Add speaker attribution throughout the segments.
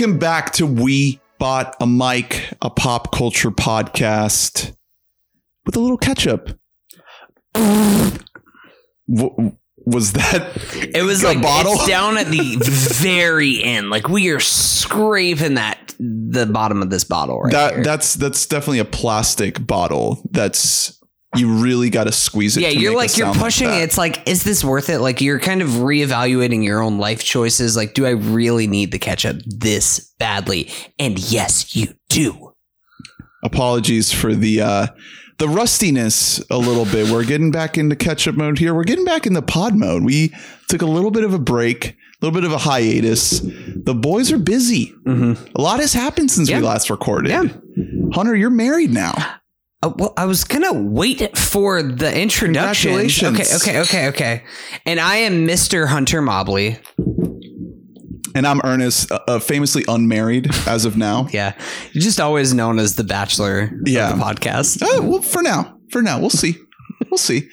Speaker 1: Welcome back to We Bought a Mic, a pop culture podcast with a little ketchup. W- was that
Speaker 2: It was
Speaker 1: a
Speaker 2: like
Speaker 1: bottle?
Speaker 2: it's down at the very end. Like we are scraping that the bottom of this bottle right
Speaker 1: that?
Speaker 2: here.
Speaker 1: That's that's definitely a plastic bottle. That's you really got to squeeze it.
Speaker 2: yeah, you're like you're pushing
Speaker 1: that.
Speaker 2: it. It's like, is this worth it? Like you're kind of reevaluating your own life choices. Like, do I really need the ketchup this badly? And yes, you do.
Speaker 1: apologies for the uh the rustiness a little bit. We're getting back into ketchup mode here. We're getting back into pod mode. We took a little bit of a break, a little bit of a hiatus. The boys are busy.
Speaker 2: Mm-hmm.
Speaker 1: A lot has happened since
Speaker 2: Yeah.
Speaker 1: we last recorded.
Speaker 2: Yeah.
Speaker 1: Hunter, you're married now.
Speaker 2: Uh, well, I was gonna wait for the introduction. Okay, okay, okay, okay. And I am Mr. Hunter Mobley.
Speaker 1: And I'm Ernest, uh, uh, famously unmarried as of now.
Speaker 2: Yeah, you're just always known as the Bachelor.
Speaker 1: Yeah.
Speaker 2: of the podcast.
Speaker 1: Uh, well, for now, for now, we'll see, we'll see.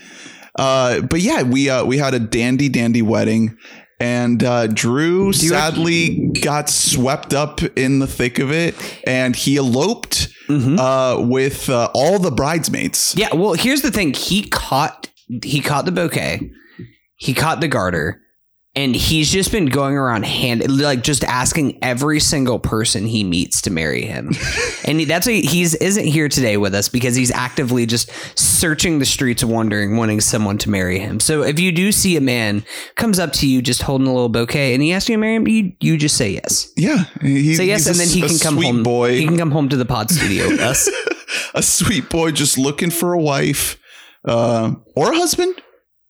Speaker 1: Uh, but yeah, we uh, we had a dandy dandy wedding, and uh, Drew sadly got swept up in the thick of it, and he eloped
Speaker 2: Mhm.
Speaker 1: uh, with uh, all the bridesmaids.
Speaker 2: Yeah, well, here's the thing. He caught he caught the bouquet. He caught the garter. And he's just been going around hand like just asking every single person he meets to marry him. and that's why he's isn't here today with us because he's actively just searching the streets wondering wanting someone to marry him. So if you do see a man comes up to you just holding a little bouquet and he asks you to marry him, you you just say yes.
Speaker 1: Yeah, he,
Speaker 2: Say yes, and
Speaker 1: a
Speaker 2: then he can come home.
Speaker 1: Boy,
Speaker 2: He can come home to the pod studio with us.
Speaker 1: a sweet boy, just looking for a wife uh, or a husband.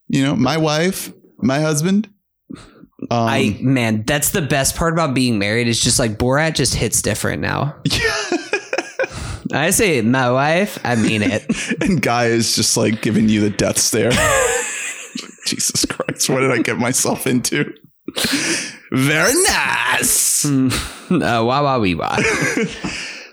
Speaker 1: You know, my wife, my husband. Um,
Speaker 2: I man, that's the best part about being married. It's just like Borat just hits different now. I say my wife, I mean it.
Speaker 1: and guy is just like giving you the death stare. Jesus Christ, what did I get myself into? Very nice.
Speaker 2: Mm, uh, wah wah wee wah.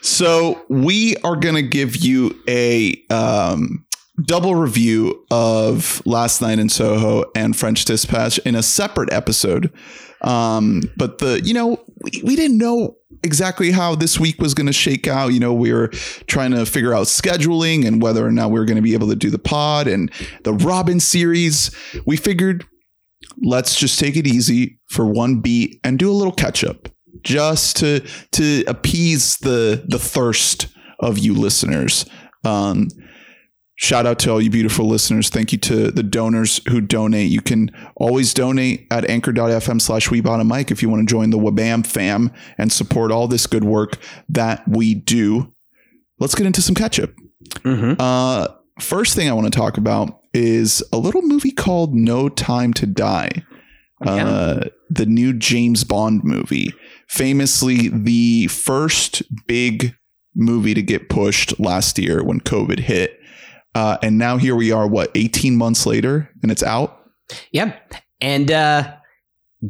Speaker 1: So we are gonna give you a um, double review of Last Night in Soho and French Dispatch in a separate episode. Um, but the you know we, we didn't know exactly how this week was going to shake out. You know, we were trying to figure out scheduling and whether or not we were going to be able to do the pod and the Robin series. We figured let's just take it easy for one beat and do a little catch up just to to appease the the thirst of you listeners. Um, shout out to all you beautiful listeners. Thank you to the donors who donate. You can always donate at anchor.fm slash mic if you want to join the Wabam fam and support all this good work that we do. Let's get into some ketchup.
Speaker 2: Mhm.
Speaker 1: Uh, first thing I want to talk about is a little movie called No Time to Die. Uh, the new James Bond movie, famously the first big movie to get pushed last year when COVID hit. Uh, and now here we are, what, 18 months later, and it's out?
Speaker 2: Yep. And uh,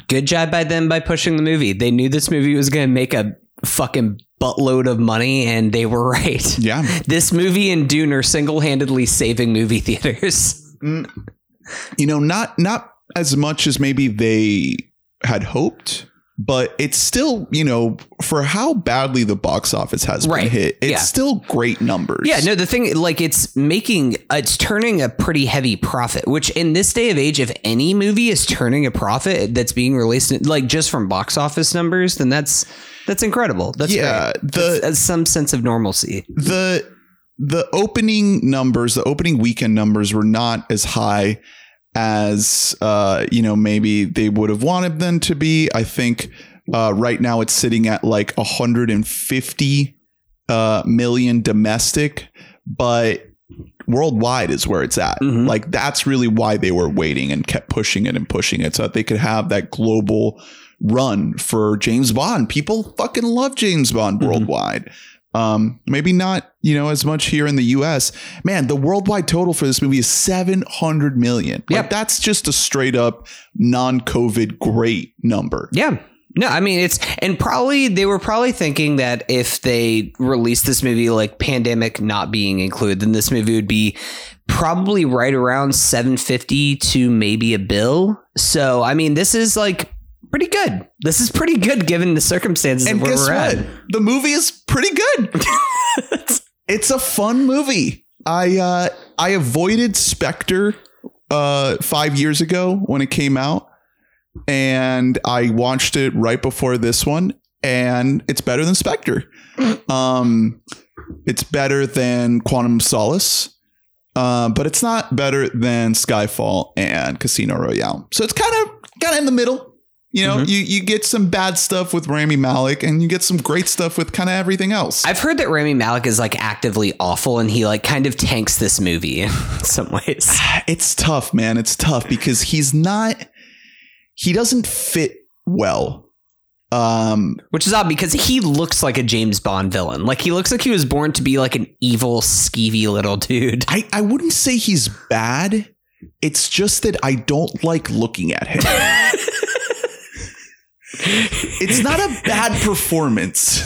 Speaker 2: good job by them by pushing the movie. They knew this movie was going to make a fucking buttload of money, and they were right.
Speaker 1: Yeah.
Speaker 2: This movie and Dune are single handedly saving movie theaters.
Speaker 1: You know, not not as much as maybe they had hoped, but it's still, you know, for how badly the box office has been hit, it's
Speaker 2: Yeah.
Speaker 1: still great numbers.
Speaker 2: Yeah, no, the thing, like, it's making, it's turning a pretty heavy profit, which in this day of age, if any movie is turning a profit that's being released, like, just from box office numbers, then that's, that's incredible. That's
Speaker 1: Yeah,
Speaker 2: great.
Speaker 1: the-
Speaker 2: That's- that's some sense of normalcy.
Speaker 1: the the opening numbers, the opening weekend numbers were not as high as uh, you know maybe they would have wanted them to be. I think uh, right now it's sitting at like 150 uh, million domestic, but worldwide is where it's at.
Speaker 2: Mhm.
Speaker 1: Like that's really why they were waiting and kept pushing it and pushing it so that they could have that global run for James Bond. People fucking love James Bond
Speaker 2: Mhm.
Speaker 1: worldwide. Um, maybe not, you know, as much here in the US. Man, the worldwide total for this movie is 700 million. Like that's just a straight up non-COVID great number.
Speaker 2: Yeah. No, I mean it's and probably they were probably thinking that if they released this movie like pandemic not being included, then this movie would be probably right around 750 to maybe a bill. So I mean this is like pretty good. This is pretty good given the circumstances
Speaker 1: And
Speaker 2: of where
Speaker 1: guess
Speaker 2: we're
Speaker 1: what?
Speaker 2: at.
Speaker 1: The movie is pretty good. it's a fun movie. I uh I avoided Spectre uh 5 years ago when it came out and I watched it right before this one and it's better than Spectre. Um it's better than Quantum Solace. Uh, but it's not better than Skyfall and Casino Royale. So it's kind of kind of in the middle. You know,
Speaker 2: Mhm.
Speaker 1: you you get some bad stuff with Rami Malek, and you get some great stuff with kind of everything else.
Speaker 2: I've heard that Rami Malek is like actively awful and he like kind of tanks this movie in some ways.
Speaker 1: it's tough, man. It's tough because he's not. He doesn't fit well. Um,
Speaker 2: Which is odd because he looks like a James Bond villain. Like he looks like he was born to be like an evil, skeevy little dude.
Speaker 1: I I wouldn't say he's bad. It's just that I don't like looking at him. it's not a bad performance.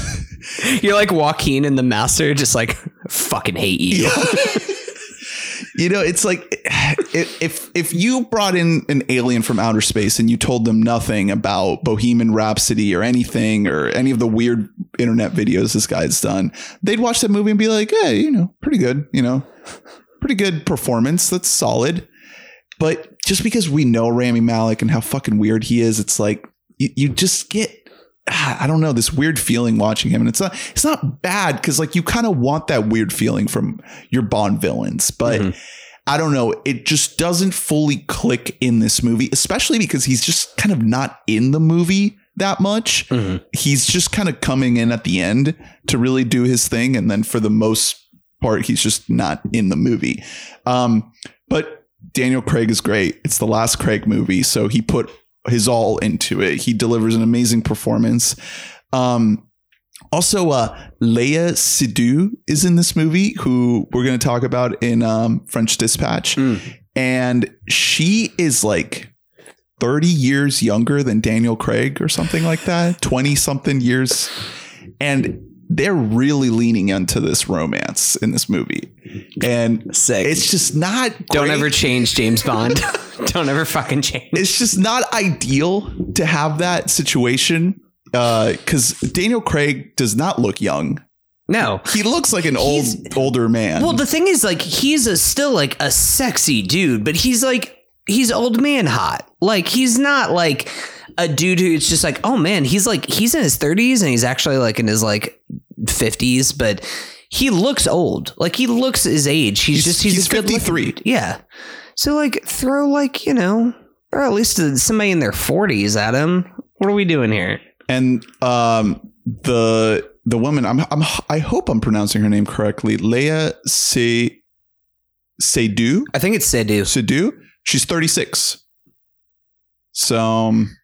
Speaker 2: You're like Joaquin and The Master, just like fucking hate you.
Speaker 1: you know, it's like if if if you brought in an alien from outer space and you told them nothing about Bohemian Rhapsody or anything or any of the weird internet videos this guy's done, they'd watch that movie and be like, "Hey, you know, pretty good, you know, pretty good performance. That's solid." But just because we know Rami Malek and how fucking weird he is, it's like you, you just get I don't know this weird feeling watching him, and it's not it's not bad because like you kind of want that weird feeling from your Bond villains, but
Speaker 2: Mhm.
Speaker 1: I don't know, it just doesn't fully click in this movie, especially because he's just kind of not in the movie that much.
Speaker 2: Mhm.
Speaker 1: He's just kind of coming in at the end to really do his thing, and then for the most part, he's just not in the movie. Um, but Daniel Craig is great. It's the last Craig movie, so he put his all into it. He delivers an amazing performance. Um, also, uh, Léa Seydoux is in this movie, who we're going to talk about in um, French Dispatch,
Speaker 2: Mm.
Speaker 1: and she is like. 30 years younger than Daniel Craig or something like that, 20 something years. And they're really leaning into this romance in this movie. And
Speaker 2: Sick.
Speaker 1: it's just not
Speaker 2: Don't
Speaker 1: great.
Speaker 2: ever change James Bond. Don't ever fucking change.
Speaker 1: it's just not ideal to have that situation uh, because Daniel Craig does not look young.
Speaker 2: No.
Speaker 1: He looks like an old older man.
Speaker 2: Well, the thing is, like, he's a still like a sexy dude, but he's like he's old man hot. Like, he's not like a dude who's just like, oh man, he's like he's in his thirties and he's actually like in his like fifties, but he looks old. Like he looks his age. He's,
Speaker 1: He's-
Speaker 2: just he's,
Speaker 1: he's
Speaker 2: looking
Speaker 1: 53.
Speaker 2: Yeah. So like throw like you know, or at least somebody in their forties at him. What are we doing here?
Speaker 1: and um, the the woman, I'm, I'm I hope I'm pronouncing her name correctly. Léa Se Seydoux.
Speaker 2: I think it's Sedu.
Speaker 1: Seydoux. She's 36. So, um,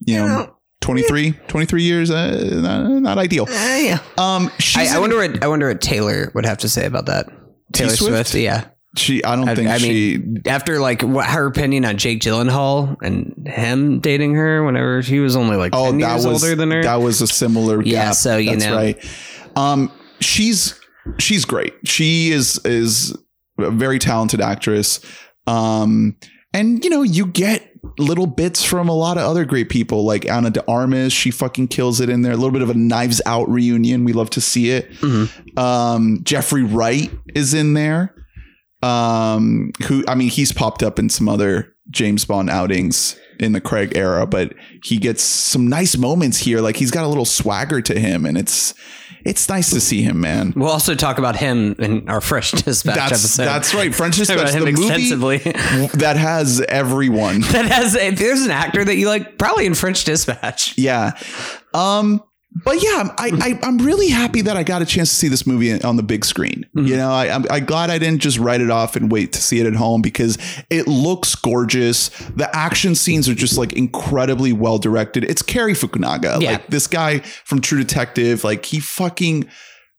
Speaker 1: you know, 23, 23 years, uh, not, not ideal.
Speaker 2: Uh, yeah.
Speaker 1: Um,
Speaker 2: I, I wonder what I wonder what Taylor would have to say about that. Taylor
Speaker 1: T-Swift?
Speaker 2: Swift, yeah.
Speaker 1: She, I don't
Speaker 2: I-
Speaker 1: think
Speaker 2: I
Speaker 1: she.
Speaker 2: After like what her opinion on Jake Gyllenhaal and him dating her whenever he was only like
Speaker 1: oh,
Speaker 2: ten
Speaker 1: that
Speaker 2: years
Speaker 1: was
Speaker 2: older than her.
Speaker 1: that was a similar.
Speaker 2: Yeah, so, you
Speaker 1: That's
Speaker 2: know.
Speaker 1: right. Um, she's she's great. She is is a very talented actress. Um, and you know, you get little bits from a lot of other great people like Ana de Armas. She fucking kills it in there. A little bit of a Knives Out reunion. We love to see it.
Speaker 2: Mhm.
Speaker 1: Um, Jeffrey Wright is in there. Um, who I mean, he's popped up in some other James Bond outings in the Craig era, but he gets some nice moments here. Like he's got a little swagger to him, and it's it's nice to see him, man.
Speaker 2: We'll also talk about him in our French dispatch
Speaker 1: That's
Speaker 2: episode.
Speaker 1: that's right. French
Speaker 2: Talk about
Speaker 1: Dispatch,
Speaker 2: him
Speaker 1: the movie
Speaker 2: extensively.
Speaker 1: that has everyone.
Speaker 2: that has if there's an actor that you like, probably in French Dispatch.
Speaker 1: Yeah. Um, but yeah, I, I I'm really happy that I got a chance to see this movie on the big screen.
Speaker 2: Mhm.
Speaker 1: You know, I, I'm, I'm glad I didn't just write it off and wait to see it at home because it looks gorgeous. The action scenes are just like incredibly well directed. It's Cary Fukunaga,
Speaker 2: Yeah.
Speaker 1: like this guy from True Detective. Like he fucking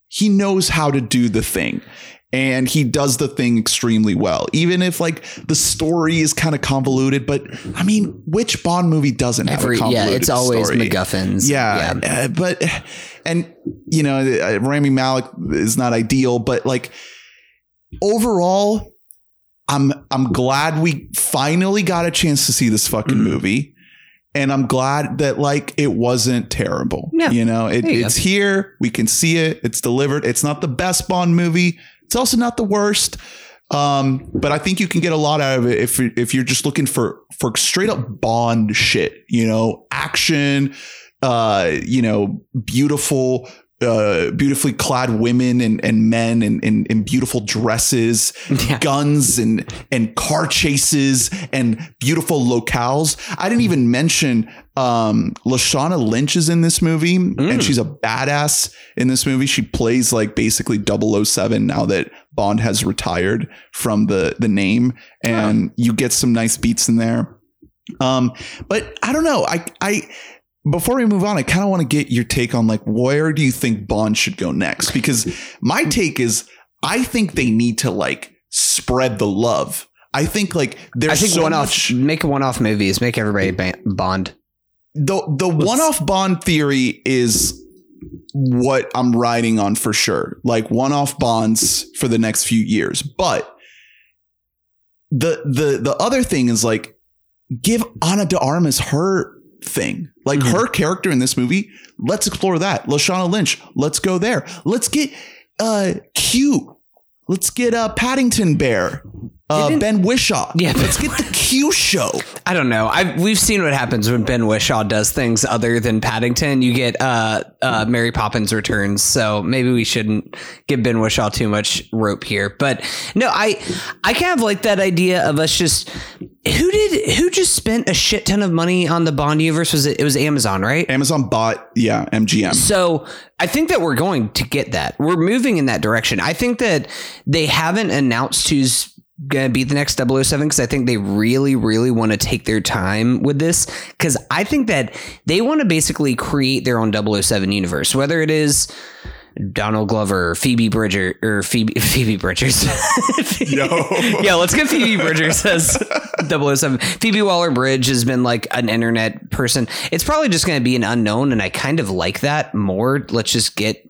Speaker 1: he knows how to do the thing. And he does the thing extremely well, even if like the story is kind of convoluted. But I mean, which Bond movie doesn't have a
Speaker 2: convoluted yeah, it's always
Speaker 1: story?
Speaker 2: MacGuffins.
Speaker 1: Yeah, uh, but and you know, uh, Rami Malek is not ideal, but like overall, I'm I'm glad we finally got a chance to see this fucking
Speaker 2: Mhm.
Speaker 1: movie. and I'm glad that like it wasn't terrible.
Speaker 2: Yeah.
Speaker 1: You know, it,
Speaker 2: There you
Speaker 1: it's here. We can see it. It's delivered. It's not the best Bond movie. It's also not the worst. Um, but I think you can get a lot out of it if if you're just looking for for straight up Bond shit. You know, action. Uh, you know, beautiful. Uh, beautifully clad women and, and men in, in, in beautiful dresses,
Speaker 2: Yeah.
Speaker 1: guns and and car chases and beautiful locales. I didn't even mention um Lashana Lynch is in this movie and
Speaker 2: Mm.
Speaker 1: she's a badass in this movie. She plays like basically 007 now that Bond has retired from the the name and you get some nice beats in there. Um but I don't know. I I before we move on, I kind of want to get your take on like where do you think Bond should go next? Because my take is I think they need to like spread the love. I think like there's
Speaker 2: I think
Speaker 1: so
Speaker 2: one
Speaker 1: much
Speaker 2: off, make one off movies, make everybody ba- Bond.
Speaker 1: the the one off Bond theory is what I'm riding on for sure. Like one off bonds for the next few years. But the the the other thing is like give Ana de Armas her thing. Like
Speaker 2: Mhm.
Speaker 1: her character in this movie, let's explore that. Lashana Lynch, let's go there. Let's get uh Q. Let's get uh Paddington Bear. Uh, ben Whishaw.
Speaker 2: Yeah,
Speaker 1: let's get the Q show.
Speaker 2: I don't know. I we've seen what happens when Ben Whishaw does things other than Paddington. You get uh, uh, Mary Poppins returns. So maybe we shouldn't give Ben Whishaw too much rope here. But no, I I kind of like that idea of us just who did who just spent a shit ton of money on the Bond universe? Was it it was Amazon, right?
Speaker 1: Amazon bought, yeah, MGM.
Speaker 2: So I think that we're going to get that. We're moving in that direction. I think that they haven't announced who's going to be the next 007 because I think they really, really want to take their time with this because I think that they want to basically create their own 007 universe, whether it is. Donald Glover, Phoebe Bridger, or Phoebe Phoebe Bridgers.
Speaker 1: No.
Speaker 2: yeah, let's get Phoebe Bridgers as 007. Phoebe Waller Bridge has been like an internet person. It's probably just going to be an unknown, and I kind of like that more. Let's just get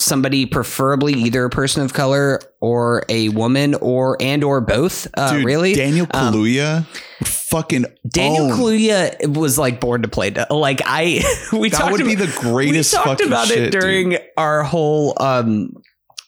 Speaker 2: somebody, preferably either a person of color or a woman, or and or both. Uh,
Speaker 1: Dude,
Speaker 2: really,
Speaker 1: Daniel
Speaker 2: Um,
Speaker 1: Kaluuya would fucking
Speaker 2: Daniel
Speaker 1: own.
Speaker 2: Kaluuya was like born to play. Like I, we
Speaker 1: That
Speaker 2: talked
Speaker 1: would be the greatest
Speaker 2: we talked
Speaker 1: fucking
Speaker 2: about
Speaker 1: shit,
Speaker 2: it during
Speaker 1: dude.
Speaker 2: our whole um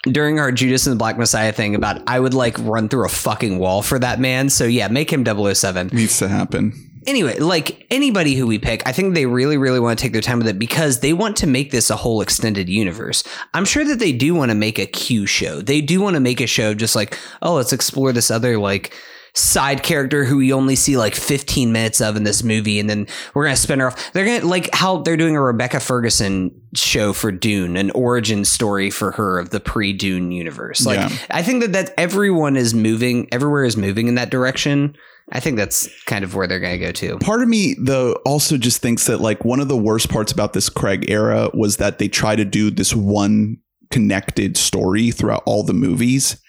Speaker 2: during our Judas and the Black Messiah thing about I would like run through a fucking wall for that man. So yeah, make him 007.
Speaker 1: needs to happen.
Speaker 2: Anyway, like anybody who we pick, I think they really, really want to take their time with it because they want to make this a whole extended universe. I'm sure that they do want to make a Q show. They do want to make a show just like, oh, let's explore this other like side character who we only see like 15 minutes of in this movie and then we're gonna spin her off. They're gonna like how they're doing a rebecca ferguson show for dune an origin story for her of the pre-dune universe. Like
Speaker 1: Yeah.
Speaker 2: i think that that everyone is moving everywhere is moving in that direction. I think that's kind of where they're gonna go to.
Speaker 1: Part of me though also just thinks that like one of the worst parts about this Craig era was that they try to do this one connected story throughout all the movies.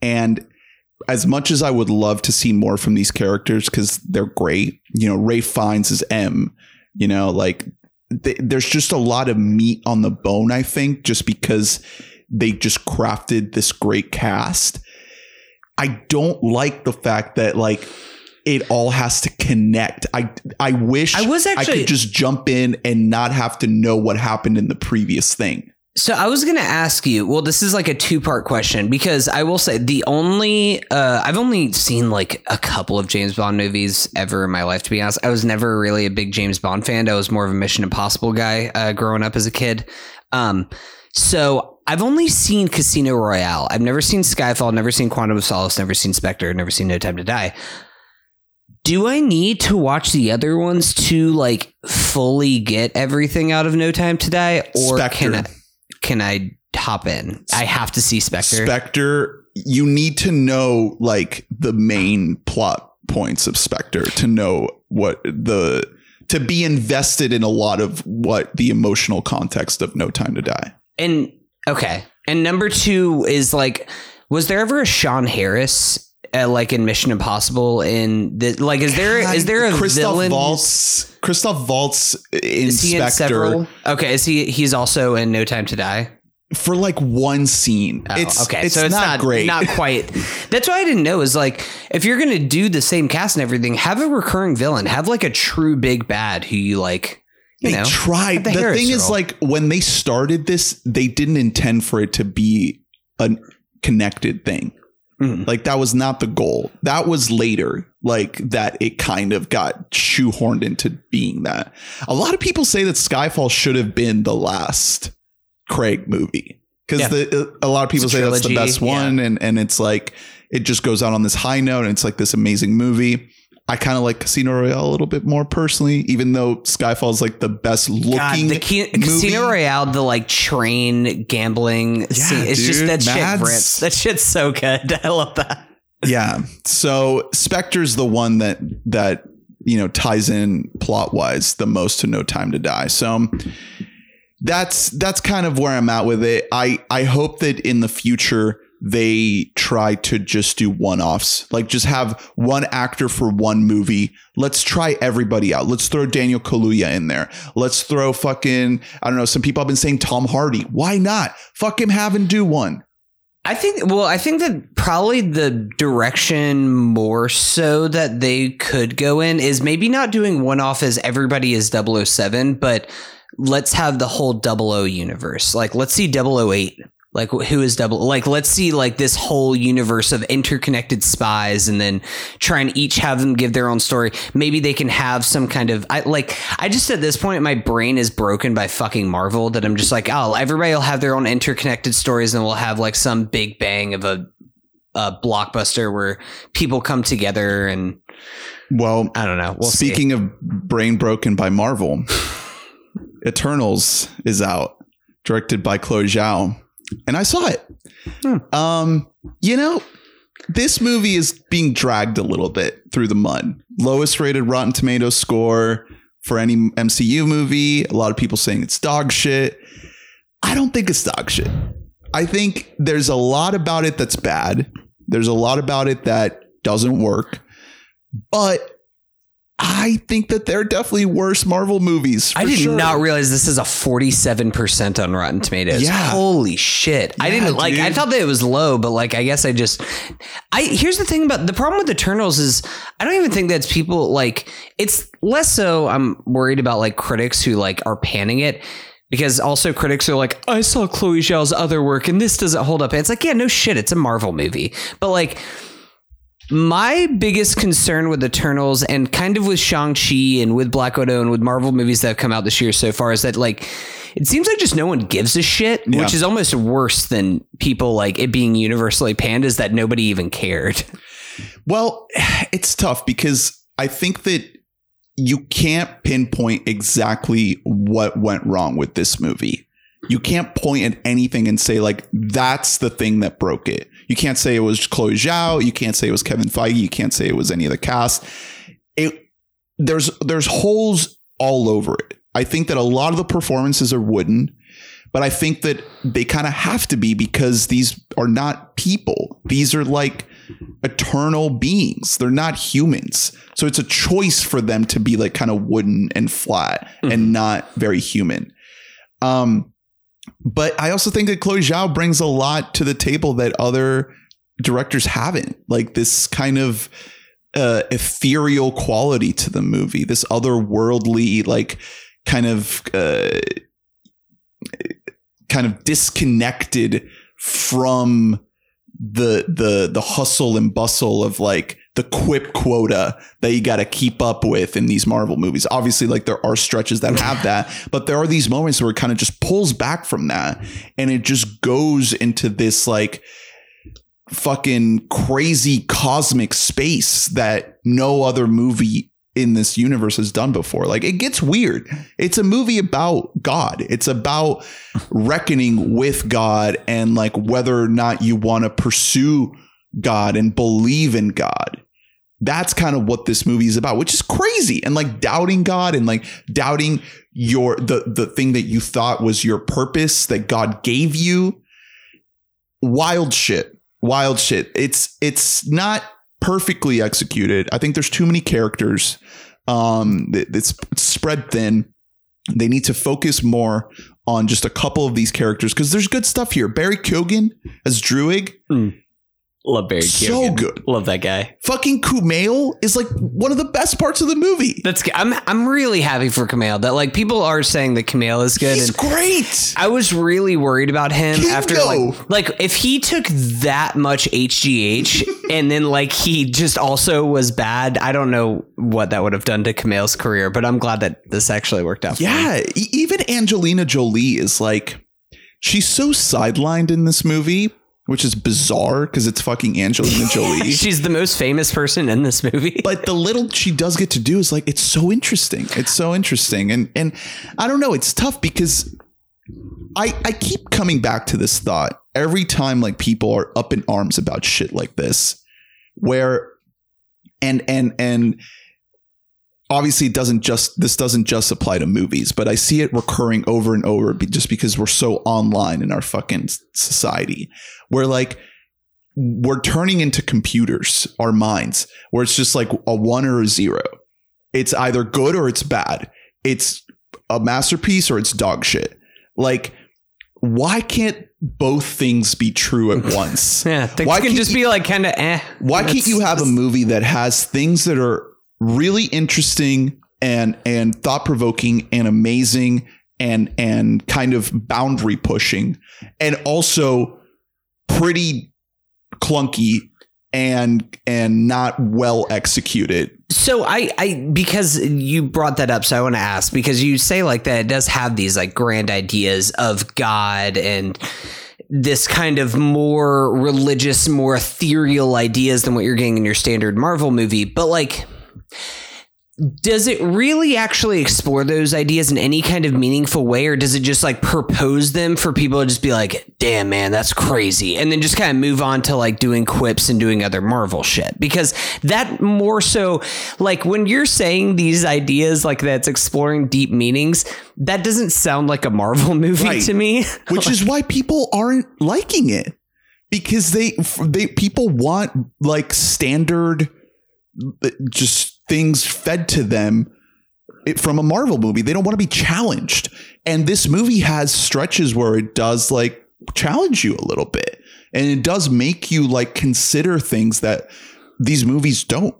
Speaker 1: And as much as I would love to see more from these characters because they're great, you know, Ralph Fiennes is M, you know, like th- there's just a lot of meat on the bone, I think, just because they just crafted this great cast. I don't like the fact that like it all has to connect. I I wish
Speaker 2: I was
Speaker 1: I
Speaker 2: actually-
Speaker 1: could just jump in and not have to know what happened in the previous thing.
Speaker 2: So I was gonna ask you. Well, this is like a two part question because I will say the only uh, I've only seen like a couple of James Bond movies ever in my life. To be honest, I was never really a big James Bond fan. I was more of a Mission Impossible guy uh, growing up as a kid. Um, so I've only seen Casino Royale. I've never seen Skyfall. Never seen Quantum of Solace. Never seen Spectre. Never seen No Time to Die. Do I need to watch the other ones to like fully get everything out of No Time to Die, or
Speaker 1: Spectre.
Speaker 2: can I? Can I hop in? I have to see Spectre.
Speaker 1: Spectre, you need to know like the main plot points of Spectre to know what the to be invested in a lot of what the emotional context of No Time to Die.
Speaker 2: and okay. And number two is like, was there ever a Sean Harris? Uh, like in Mission Impossible, in the like, is there is there a
Speaker 1: Christoph
Speaker 2: villain?
Speaker 1: Waltz? Christoph Waltz in
Speaker 2: Is he in? Okay, is he? He's also in No Time to Die.
Speaker 1: for like one scene.
Speaker 2: Oh,
Speaker 1: it's
Speaker 2: okay,
Speaker 1: It's
Speaker 2: so it's
Speaker 1: not,
Speaker 2: not
Speaker 1: great.
Speaker 2: Not quite. That's why I didn't know. Is like if you're gonna do the same cast and everything, have a recurring villain. Have like a true big bad who you like. You
Speaker 1: they
Speaker 2: know,
Speaker 1: tried.
Speaker 2: the
Speaker 1: The, thing is, like when they started this, they didn't intend for it to be a connected thing.
Speaker 2: Mhm.
Speaker 1: Like that was not the goal. That was later, like that it kind of got shoehorned into being that. A lot of people say that Skyfall should have been the last Craig movie because
Speaker 2: Yeah.
Speaker 1: the a lot of people say that's the best one, and and it's like it just goes out on this high note, and it's like this amazing movie. I kind of like Casino Royale a little bit more personally, even though Skyfall is like the best looking.
Speaker 2: God, the Ca-. Casino Royale, the like train gambling scene. It's just
Speaker 1: dude,
Speaker 2: that
Speaker 1: Mads-
Speaker 2: shit rips. That shit's so good. I love that.
Speaker 1: yeah. So Spectre's the one that that you know ties in plot wise the most to No Time to Die. So um, that's that's kind of where I'm at with it. I I hope that in the future they try to just do one offs, like just have one actor for one movie. Let's try everybody out. Let's throw Daniel Kaluuya in there. Let's throw fucking I don't know. Some people have been saying Tom Hardy. Why not? Fuck him, have him do one.
Speaker 2: I think. Well, I think that probably the direction more so that they could go in is maybe not doing one off as everybody is 007, but let's have the whole 00 universe. Like, let's see 008. Like who is double? Like let's see like this whole universe of interconnected spies, and then try and each have them give their own story. Maybe they can have some kind of I like. I just at this point my brain is broken by fucking Marvel that I'm just like oh everybody will have their own interconnected stories, and we'll have like some big bang of a a blockbuster where people come together and
Speaker 1: Well,
Speaker 2: I don't know. We'll see.
Speaker 1: Speaking of brain broken by Marvel, Eternals is out, directed by Chloe Zhao, and I saw it.
Speaker 2: Hmm.
Speaker 1: Um, you know, this movie is being dragged a little bit through the mud. Lowest rated Rotten Tomatoes score for any MCU movie. A lot of people saying it's dog shit. I don't think it's dog shit. I think there's a lot about it that's bad. There's a lot about it that doesn't work. But I think that there are definitely worse Marvel movies.
Speaker 2: I did
Speaker 1: sure.
Speaker 2: not realize this is a 47% on Rotten Tomatoes.
Speaker 1: Yeah.
Speaker 2: Holy shit. I didn't like I thought that it was low, but like I guess I just I here's the thing about the problem with Eternals is I don't even think that's people like it's less so I'm worried about like critics who like are panning it because also critics are like, I saw Chloe Zhao's other work and this doesn't hold up. And it's like, yeah, no shit, it's a Marvel movie. But like my biggest concern with Eternals and kind of with Shang-Chi and with Black Widow and with Marvel movies that have come out this year so far is that like it seems like just no one gives a shit,
Speaker 1: Yeah.
Speaker 2: which is almost worse than people like it being universally panned is that nobody even cared.
Speaker 1: Well, it's tough because I think that you can't pinpoint exactly what went wrong with this movie. You can't point at anything and say like that's the thing that broke it. You can't say it was Chloe Zhao. You can't say it was Kevin Feige. You can't say it was any of the cast. It there's there's holes all over it. I think that a lot of the performances are wooden, but I think that they kind of have to be because these are not people. These are like eternal beings. They're not humans. So it's a choice for them to be like kind of wooden and flat and not very human. Um, but I also think that Chloe Zhao brings a lot to the table that other directors haven't. Like this kind of uh, ethereal quality to the movie, this otherworldly, like kind of uh, kind of disconnected from the the the hustle and bustle of like the quip quota that you got to keep up with in these Marvel movies. Obviously, like there are stretches that have that, but there are these moments where it kind of just pulls back from that and it just goes into this like fucking crazy cosmic space that no other movie in this universe has done before. Like it gets weird. It's a movie about God. It's about reckoning with God and like whether or not you want to pursue God and believe in God. That's kind of what this movie is about, which is crazy. And like doubting God and like doubting your the the thing that you thought was your purpose that God gave you. Wild shit. Wild shit. It's it's not perfectly executed. I think there's too many characters. Um, it- it's, spread thin. they need to focus more on just a couple of these characters because there's good stuff here. Barry Keoghan as Druig,
Speaker 3: Love Barry
Speaker 1: so
Speaker 3: Keoghan.
Speaker 1: good.
Speaker 3: Love that guy.
Speaker 1: Fucking Kumail is like one of the best parts of the movie.
Speaker 2: That's I'm I'm really happy for Kumail. That like people are saying that Kumail is good.
Speaker 1: He's
Speaker 2: and
Speaker 1: great.
Speaker 2: I was really worried about him
Speaker 1: Kingo.
Speaker 2: after like like if he took that much HGH and then like he just also was bad. I don't know what that would have done to Kumail's career, but I'm glad that this actually worked out. for him.
Speaker 1: Yeah, even Angelina Jolie is like, she's so sidelined in this movie, which is bizarre because it's fucking Angelina Jolie.
Speaker 2: she's the most famous person in this movie.
Speaker 1: but the little she does get to do is like it's so interesting. It's so interesting, and and I don't know. It's tough because I I keep coming back to this thought every time like people are up in arms about shit like this, where and and and obviously it doesn't just this doesn't just apply to movies but i see it recurring over and over just because we're so online in our fucking society where like we're turning into computers our minds where it's just like a one or a zero. It's either good or it's bad. It's a masterpiece or it's dog shit. Like why can't both things be true at once?
Speaker 2: Yeah, things
Speaker 1: Why
Speaker 2: can just
Speaker 1: you-
Speaker 2: be like kind of eh.
Speaker 1: why can't you have a movie that has things that are really interesting and and thought provoking and amazing and and kind of boundary pushing and also pretty clunky and and not well executed.
Speaker 2: So I, I because you brought that up, so I want to ask because you say like that it does have these like grand ideas of God and this kind of more religious, more ethereal ideas than what you're getting in your standard Marvel movie. But like, does it really actually explore those ideas in any kind of meaningful way, or does it just like propose them for people to just be like, damn, man, that's crazy? And then just kind of move on to like doing quips and doing other Marvel shit? Because that more so, like when you're saying these ideas like that's exploring deep meanings, that doesn't sound like a Marvel movie
Speaker 1: Right.
Speaker 2: to me.
Speaker 1: which is why people aren't liking it because they they people want like standard uh, just things fed to them from a Marvel movie. They don't want to be challenged. And this movie has stretches where it does like challenge you a little bit. And it does make you like consider things that these movies don't.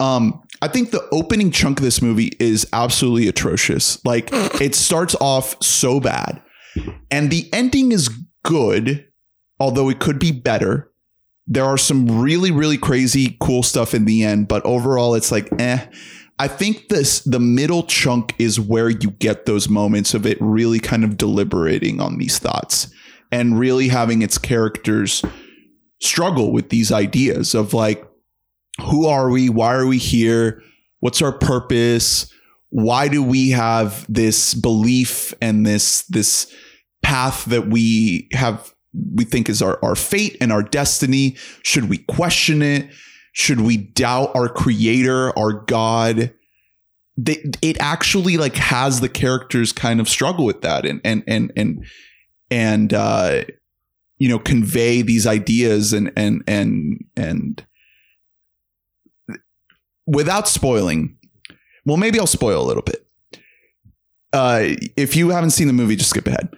Speaker 1: Um, I think the opening chunk of this movie is absolutely atrocious. Like it starts off so bad. And the ending is good, although it could be better. There are some really, really crazy, cool stuff in the end, but overall, it's like, eh. I think this the middle chunk is where you get those moments of it really kind of deliberating on these thoughts and really having its characters struggle with these ideas of like, who are we? Why are we here? What's our purpose? Why do we have this belief and this this path that we have we think is our, our fate and our destiny? Should we question it? Should we doubt our creator, our God? They, it actually like has the characters kind of struggle with that and and and and and uh you know convey these ideas and and and and without spoiling well maybe i'll spoil a little bit uh if you haven't seen the movie just skip ahead.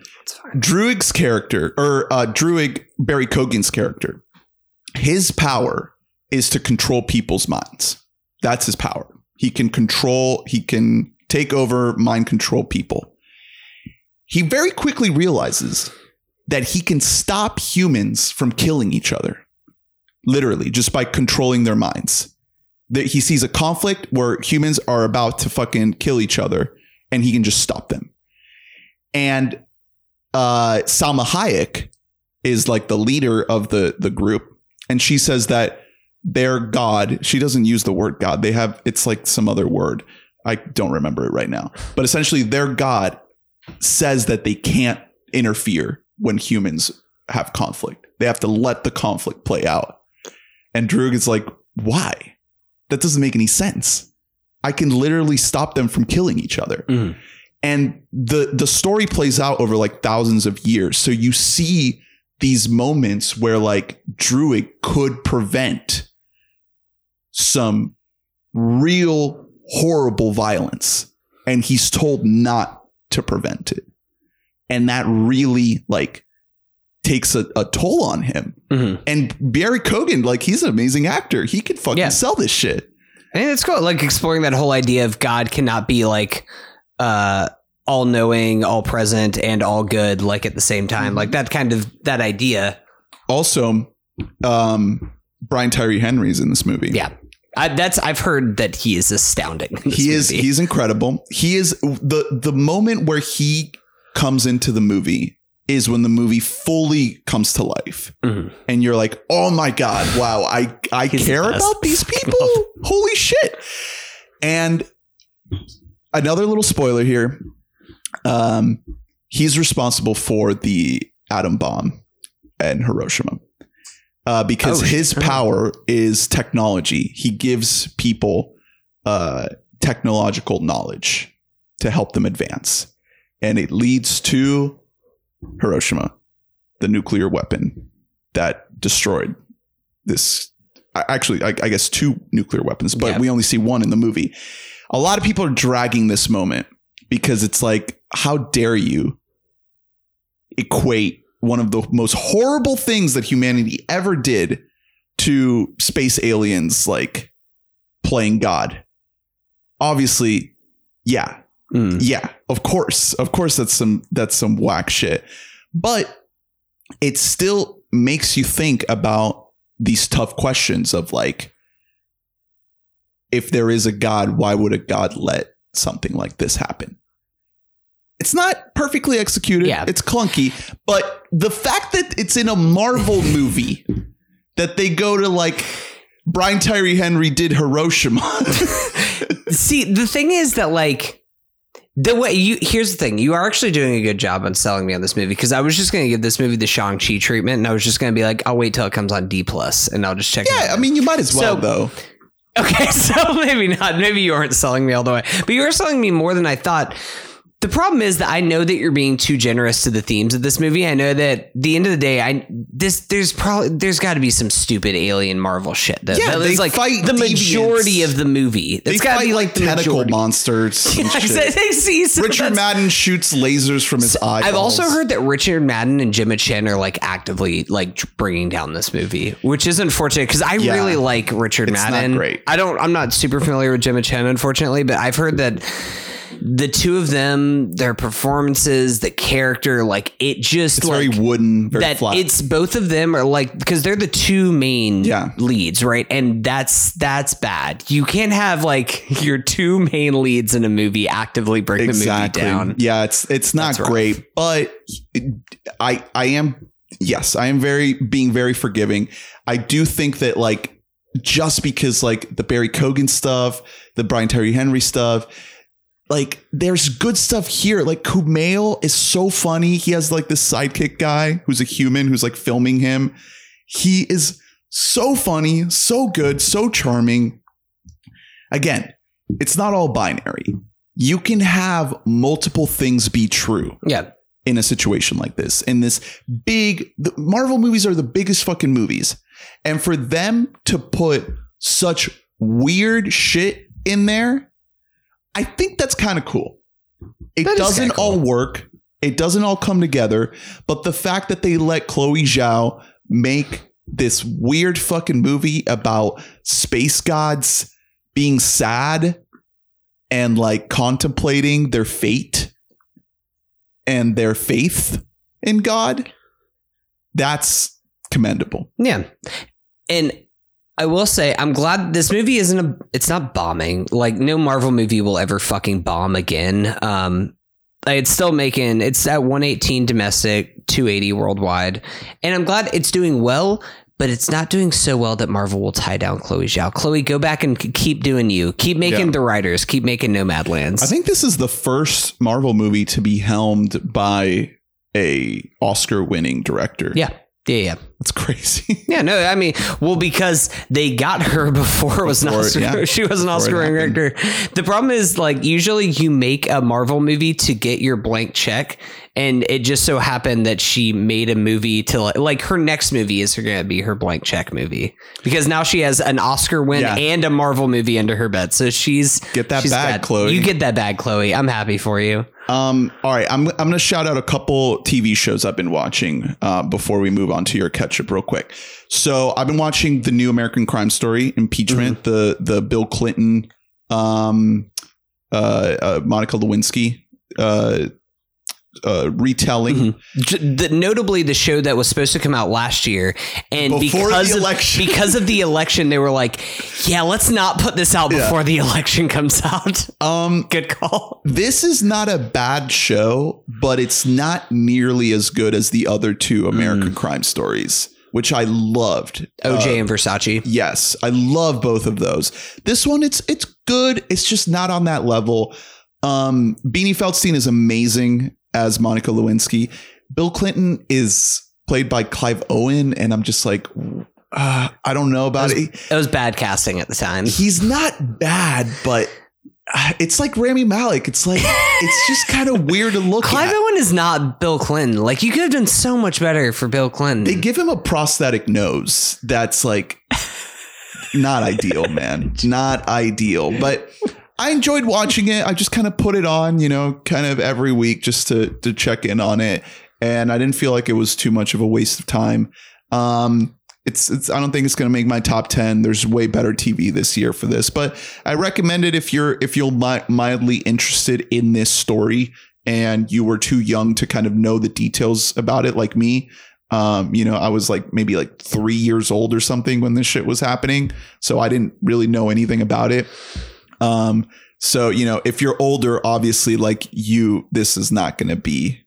Speaker 1: Druig's character, or uh, Druig Barry Keoghan's character, his power is to control people's minds. That's his power. He can control, he can take over, mind control people. He very quickly realizes that he can stop humans from killing each other, literally, just by controlling their minds. That he sees a conflict where humans are about to fucking kill each other, and he can just stop them. And uh, Salma Hayek is like the leader of the the group, and she says that their god. She doesn't use the word god. They have it's like some other word. I don't remember it right now, but essentially their god says that they can't interfere when humans have conflict. They have to let the conflict play out. And Druig is like, why? That doesn't make any sense. I can literally stop them from killing each other
Speaker 2: Mhm.
Speaker 1: and the the story plays out over like thousands of years so you see these moments where like Druig could prevent some real horrible violence and he's told not to prevent it. And that really like takes a, a toll on him.
Speaker 2: Mhm.
Speaker 1: And Barry Keoghan, like he's an amazing actor. He could fucking
Speaker 2: Yeah.
Speaker 1: sell this shit.
Speaker 2: And it's cool, like exploring that whole idea of God cannot be like uh all knowing, all present, and all good, like at the same time. Like that kind of that idea.
Speaker 1: Also, um, Brian Tyree Henry's in this movie.
Speaker 2: Yeah. I, that's I've heard that he is astounding.
Speaker 1: he is
Speaker 2: movie.
Speaker 1: he's incredible. He is the the moment where he comes into the movie is when the movie fully comes to life.
Speaker 2: Mhm.
Speaker 1: And you're like, "Oh my god, wow, I I care about these people. Holy shit." And another little spoiler here. Um he's responsible for the atom bomb and Hiroshima. Uh, because
Speaker 2: Oh,
Speaker 1: his power is technology. He gives people uh, technological knowledge to help them advance. And it leads to Hiroshima, the nuclear weapon that destroyed this. Actually, I, I guess two nuclear weapons, but
Speaker 2: Yeah.
Speaker 1: we only see one in the movie. A lot of people are dragging this moment because it's like, how dare you equate one of the most horrible things that humanity ever did to space aliens like playing God? Obviously, yeah,
Speaker 2: Mm.
Speaker 1: yeah, of course. Of course that's some that's some whack shit. But it still makes you think about these tough questions of like if there is a god, why would a god let something like this happen? It's not perfectly executed.
Speaker 2: Yeah.
Speaker 1: It's clunky, but the fact that it's in a Marvel movie that they go to like Brian Tyree Henry did Hiroshima.
Speaker 2: See, the thing is that like the way you here's the thing, you are actually doing a good job on selling me on this movie because I was just going to give this movie the Shang Chi treatment, and I was just going to be like, I'll wait till it comes on D plus, and I'll just check. it
Speaker 1: yeah,
Speaker 2: out.
Speaker 1: I mean you might as well
Speaker 2: So-
Speaker 1: though.
Speaker 2: Okay, so maybe not. Maybe you aren't selling me all the way, but you are selling me more than I thought. The problem is that I know that you're being too generous to the themes of this movie. I know that at the end of the day, I this there's probably there's got to be some stupid alien Marvel shit. That,
Speaker 1: Yeah,
Speaker 2: that
Speaker 1: they
Speaker 2: like
Speaker 1: fight
Speaker 2: the majority of the movie.
Speaker 1: They
Speaker 2: It's got to be
Speaker 1: like
Speaker 2: the
Speaker 1: tentacle
Speaker 2: majority.
Speaker 1: monsters.
Speaker 2: Exactly. See, so
Speaker 1: Richard Madden shoots lasers from his eyes.
Speaker 2: I've also heard that Richard Madden and Gemma Chan are like actively like bringing down this movie, which is unfortunate because I
Speaker 1: Yeah.
Speaker 2: really like Richard
Speaker 1: It's not
Speaker 2: Madden.
Speaker 1: great.
Speaker 2: I don't. I'm not super familiar with Gemma Chan, unfortunately, but I've heard that the two of them, their performances, the character, like it just
Speaker 1: it's
Speaker 2: like
Speaker 1: very wooden, very
Speaker 2: that
Speaker 1: flat.
Speaker 2: it's both of them are like because they're the two main
Speaker 1: Yeah.
Speaker 2: leads, right? And that's that's bad. You can't have like your two main leads in a movie actively bring
Speaker 1: exactly.
Speaker 2: the movie down.
Speaker 1: Yeah, it's it's not
Speaker 2: That's rough.
Speaker 1: great, but I I am yes, I am very being very forgiving. I do think that like just because like the Barry Keoghan stuff, the Brian Tyree Henry stuff, like there's good stuff here. Like Kumail is so funny. He has like this sidekick guy who's a human who's like filming him. He is so funny, so good, so charming. Again, it's not all binary. You can have multiple things be true
Speaker 2: Yeah.
Speaker 1: in a situation like this. In this big, the Marvel movies are the biggest fucking movies. And for them to put such weird shit in there, I think that's kind of cool. It
Speaker 2: That
Speaker 1: doesn't
Speaker 2: kinda cool.
Speaker 1: all work. It doesn't all come together. But the fact that they let Chloe Zhao make this weird fucking movie about space gods being sad and like contemplating their fate and their faith in God, that's commendable.
Speaker 2: Yeah. And I will say I'm glad this movie isn't a it's not bombing. Like no Marvel movie will ever fucking bomb again. Um it's still making it's at 118 domestic, 280 worldwide. And I'm glad it's doing well, but it's not doing so well that Marvel will tie down Chloe Zhao. Chloe, go back and keep doing you. Keep making
Speaker 1: Yeah.
Speaker 2: the writers, keep making Nomadlands.
Speaker 1: I think this is the first Marvel movie to be helmed by a Oscar winning director.
Speaker 2: yeah. Yeah, yeah.
Speaker 1: That's crazy.
Speaker 2: Yeah, no, I mean, well, because they got her before it was an
Speaker 1: Before it-
Speaker 2: Oscar.
Speaker 1: yeah.
Speaker 2: She was an Oscar winning director. The problem is, like, usually you make a Marvel movie to get your blank check, and it just so happened that she made a movie to like, like her next movie is going to be her blank check movie because now she has an Oscar win
Speaker 1: Yeah.
Speaker 2: and a Marvel movie under her bed. So she's
Speaker 1: Get that
Speaker 2: she's
Speaker 1: bag,
Speaker 2: got-
Speaker 1: Chloe.
Speaker 2: You get that bag, Chloe. I'm happy for you.
Speaker 1: Um, all right, I'm I'm gonna shout out a couple TV shows I've been watching uh, before we move on to your catch up real quick. So I've been watching the new American Crime Story impeachment, the the Bill Clinton, um, uh, uh Monica Lewinsky, uh, retelling
Speaker 2: Mhm. The, notably, the show that was supposed to come out last year, and
Speaker 1: Before
Speaker 2: because
Speaker 1: the
Speaker 2: of,
Speaker 1: election.
Speaker 2: because of the election, they were like, "Yeah, let's not put this out
Speaker 1: Yeah.
Speaker 2: before the election comes out."
Speaker 1: Um,
Speaker 2: Good call.
Speaker 1: this is not a bad show, but it's not nearly as good as the other two American Crime Stories, which I loved.
Speaker 2: OJ
Speaker 1: Uh,
Speaker 2: and Versace.
Speaker 1: Yes, I love both of those. This one, it's it's good. It's just not on that level. Um, Beanie Feldstein is amazing as Monica Lewinsky. Bill Clinton is played by Clive Owen, and I'm just like, uh, I don't know about it.
Speaker 2: It was bad casting at the time.
Speaker 1: He's not bad, but uh, it's like Rami Malek. It's like it's just kind of weird to look at.
Speaker 2: Clive
Speaker 1: at.
Speaker 2: Owen is not Bill Clinton. Like you could have done so much better for Bill Clinton.
Speaker 1: They give him a prosthetic nose that's like not ideal, man. Not ideal. But I enjoyed watching it. I just kind of put it on, you know, kind of every week just to to check in on it. And I didn't feel like it was too much of a waste of time. Um it's, it's I don't think it's going to make my top 10. There's way better TV this year for this, but I recommend it if you're if you're mi- mildly interested in this story and you were too young to kind of know the details about it like me. Um, you know, I was like maybe like three years old or something when this shit was happening. So I didn't really know anything about it. Um, so, you know, if you're older, obviously, like you, this is not going to be,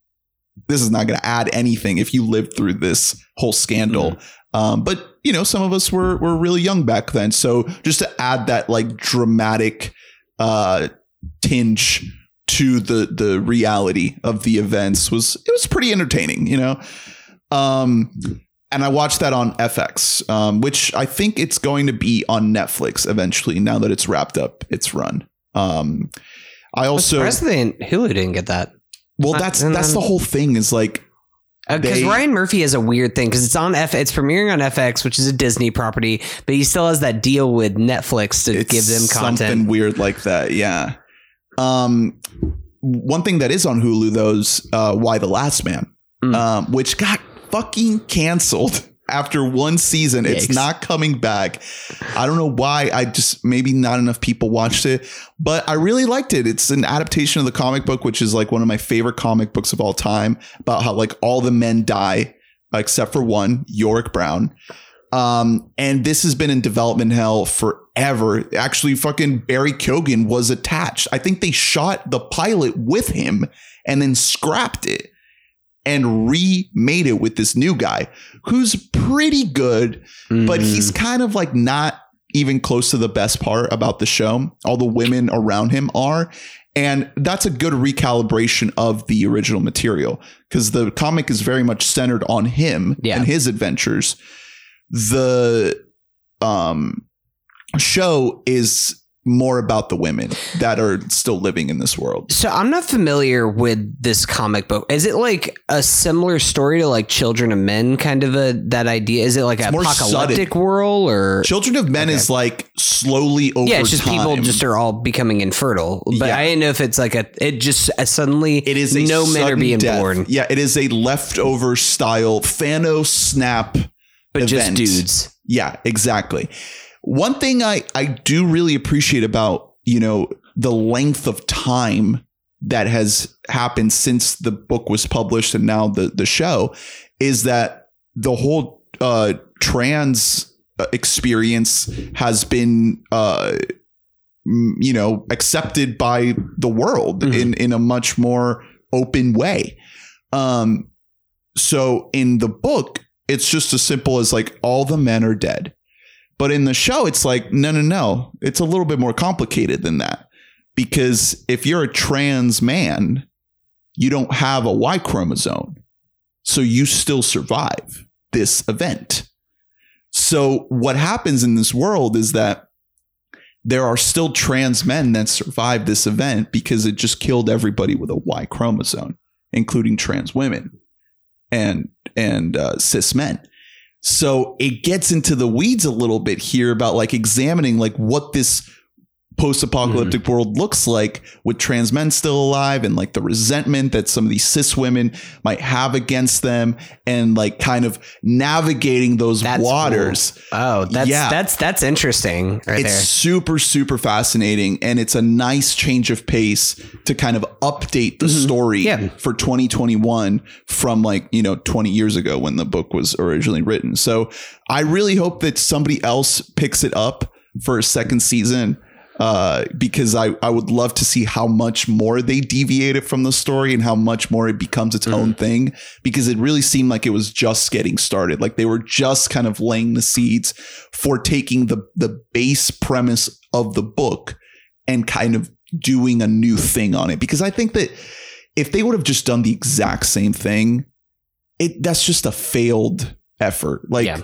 Speaker 1: this is not going to add anything if you lived through this whole scandal. Um, but, you know, some of us were, were really young back then. So just to add that like dramatic, uh, tinge to the, the reality of the events was, it was pretty entertaining, you know? Um, and I watched that on FX, um, which I think it's going to be on Netflix eventually. Now that it's wrapped up its run. Um, I also
Speaker 2: President Hulu didn't get that
Speaker 1: well, that's
Speaker 2: and
Speaker 1: that's
Speaker 2: then-
Speaker 1: the whole thing. Is like
Speaker 2: because
Speaker 1: They-
Speaker 2: Ryan Murphy has a weird thing because it's on F. It's premiering on FX, which is a Disney property, but he still has that deal with Netflix to give them
Speaker 1: something
Speaker 2: content.
Speaker 1: weird like that. Yeah. Um, one thing that is on Hulu though is uh, Y: The Last Man,
Speaker 2: Mm.
Speaker 1: um, which got fucking canceled after one season. It's not coming back. I don't know why. I just maybe not enough people watched it, but I really liked it. It's an adaptation of the comic book, which is like one of my favorite comic books of all time about how like all the men die except for one, Yorick Brown. Um, and this has been in development hell forever. Actually, fucking Barry Keoghan was attached. I think they shot the pilot with him and then scrapped it and remade it with this new guy who's pretty good, but
Speaker 2: Mhm.
Speaker 1: he's kind of like not even close to the best part about the show. All the women around him are. And that's a good recalibration of the original material because the comic is very much centered on him
Speaker 2: Yeah.
Speaker 1: and his adventures. The um, show is more about the women that are still living in this world.
Speaker 2: So I'm not familiar with this comic book. Is it like a similar story to like Children of Men kind of a that idea? Is it like
Speaker 1: It's
Speaker 2: an apocalyptic world or
Speaker 1: Children of Men
Speaker 2: Okay.
Speaker 1: is like slowly over
Speaker 2: yeah, it's just people just are all becoming infertile. But
Speaker 1: Yeah.
Speaker 2: I didn't know if it's like a it just uh, suddenly
Speaker 1: It is a
Speaker 2: no men are being
Speaker 1: death.
Speaker 2: born,
Speaker 1: Yeah, it is a leftover style Thanos snap.
Speaker 2: but just dudes.
Speaker 1: Yeah, exactly. One thing I I do really appreciate about you know the length of time that has happened since the book was published and now the the show is that the whole uh, trans uh, experience has been uh, you know accepted by the world
Speaker 2: Mhm.
Speaker 1: in in a much more open way. Um, so in the book, it's just as simple as like all the men are dead. But in the show, it's like, no, no, no. It's a little bit more complicated than that. Because if you're a trans man, you don't have a Y chromosome. So you still survive this event. So what happens in this world is that there are still trans men that survive this event because it just killed everybody with a Y chromosome. including trans women and and uh, cis men. So it gets into the weeds a little bit here about like examining like what this post-apocalyptic world looks like with trans men still alive and like the resentment that some of these cis women might have against them and like kind of navigating those
Speaker 2: That's
Speaker 1: waters.
Speaker 2: Oh, that's
Speaker 1: Yeah.
Speaker 2: that's that's interesting right
Speaker 1: it's
Speaker 2: there.
Speaker 1: super super fascinating and it's a nice change of pace to kind of update the story
Speaker 2: Mm-hmm. Yeah.
Speaker 1: for 2021 from like you know 20 years ago when the book was originally written so i really hope that somebody else picks it up for a second season uh, because I, I would love to see how much more they deviated from the story and how much more it becomes its own thing because it really seemed like it was just getting started. Like they were just kind of laying the seeds for taking the the base premise of the book and kind of doing a new thing on it. Because I think that if they would have just done the exact same thing it that's just a failed effort. Like
Speaker 2: Yeah.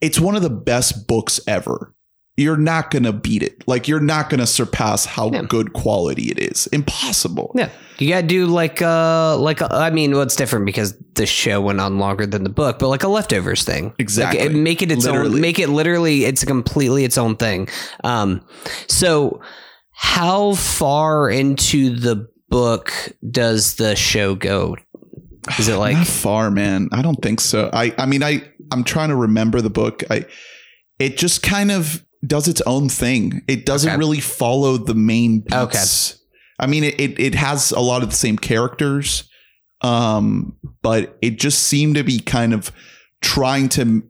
Speaker 1: it's one of the best books ever you're not going to beat it like you're not going to surpass how
Speaker 2: Yeah.
Speaker 1: good quality it is impossible
Speaker 2: Yeah, you gotta do like uh like uh, I mean, what's different because the show went on longer than the book, but like a leftovers thing.
Speaker 1: Exactly.
Speaker 2: Like, make it its
Speaker 1: Literally.
Speaker 2: own. Make it literally. It's completely its own thing. Um, so how far into the book does the show go? Is it like
Speaker 1: far man i don't think so i i mean i i'm trying to remember the book i it just kind of does its own thing it doesn't
Speaker 2: Okay.
Speaker 1: really follow the main beats.
Speaker 2: Okay.
Speaker 1: i mean it, it it has a lot of the same characters um but it just seemed to be kind of trying to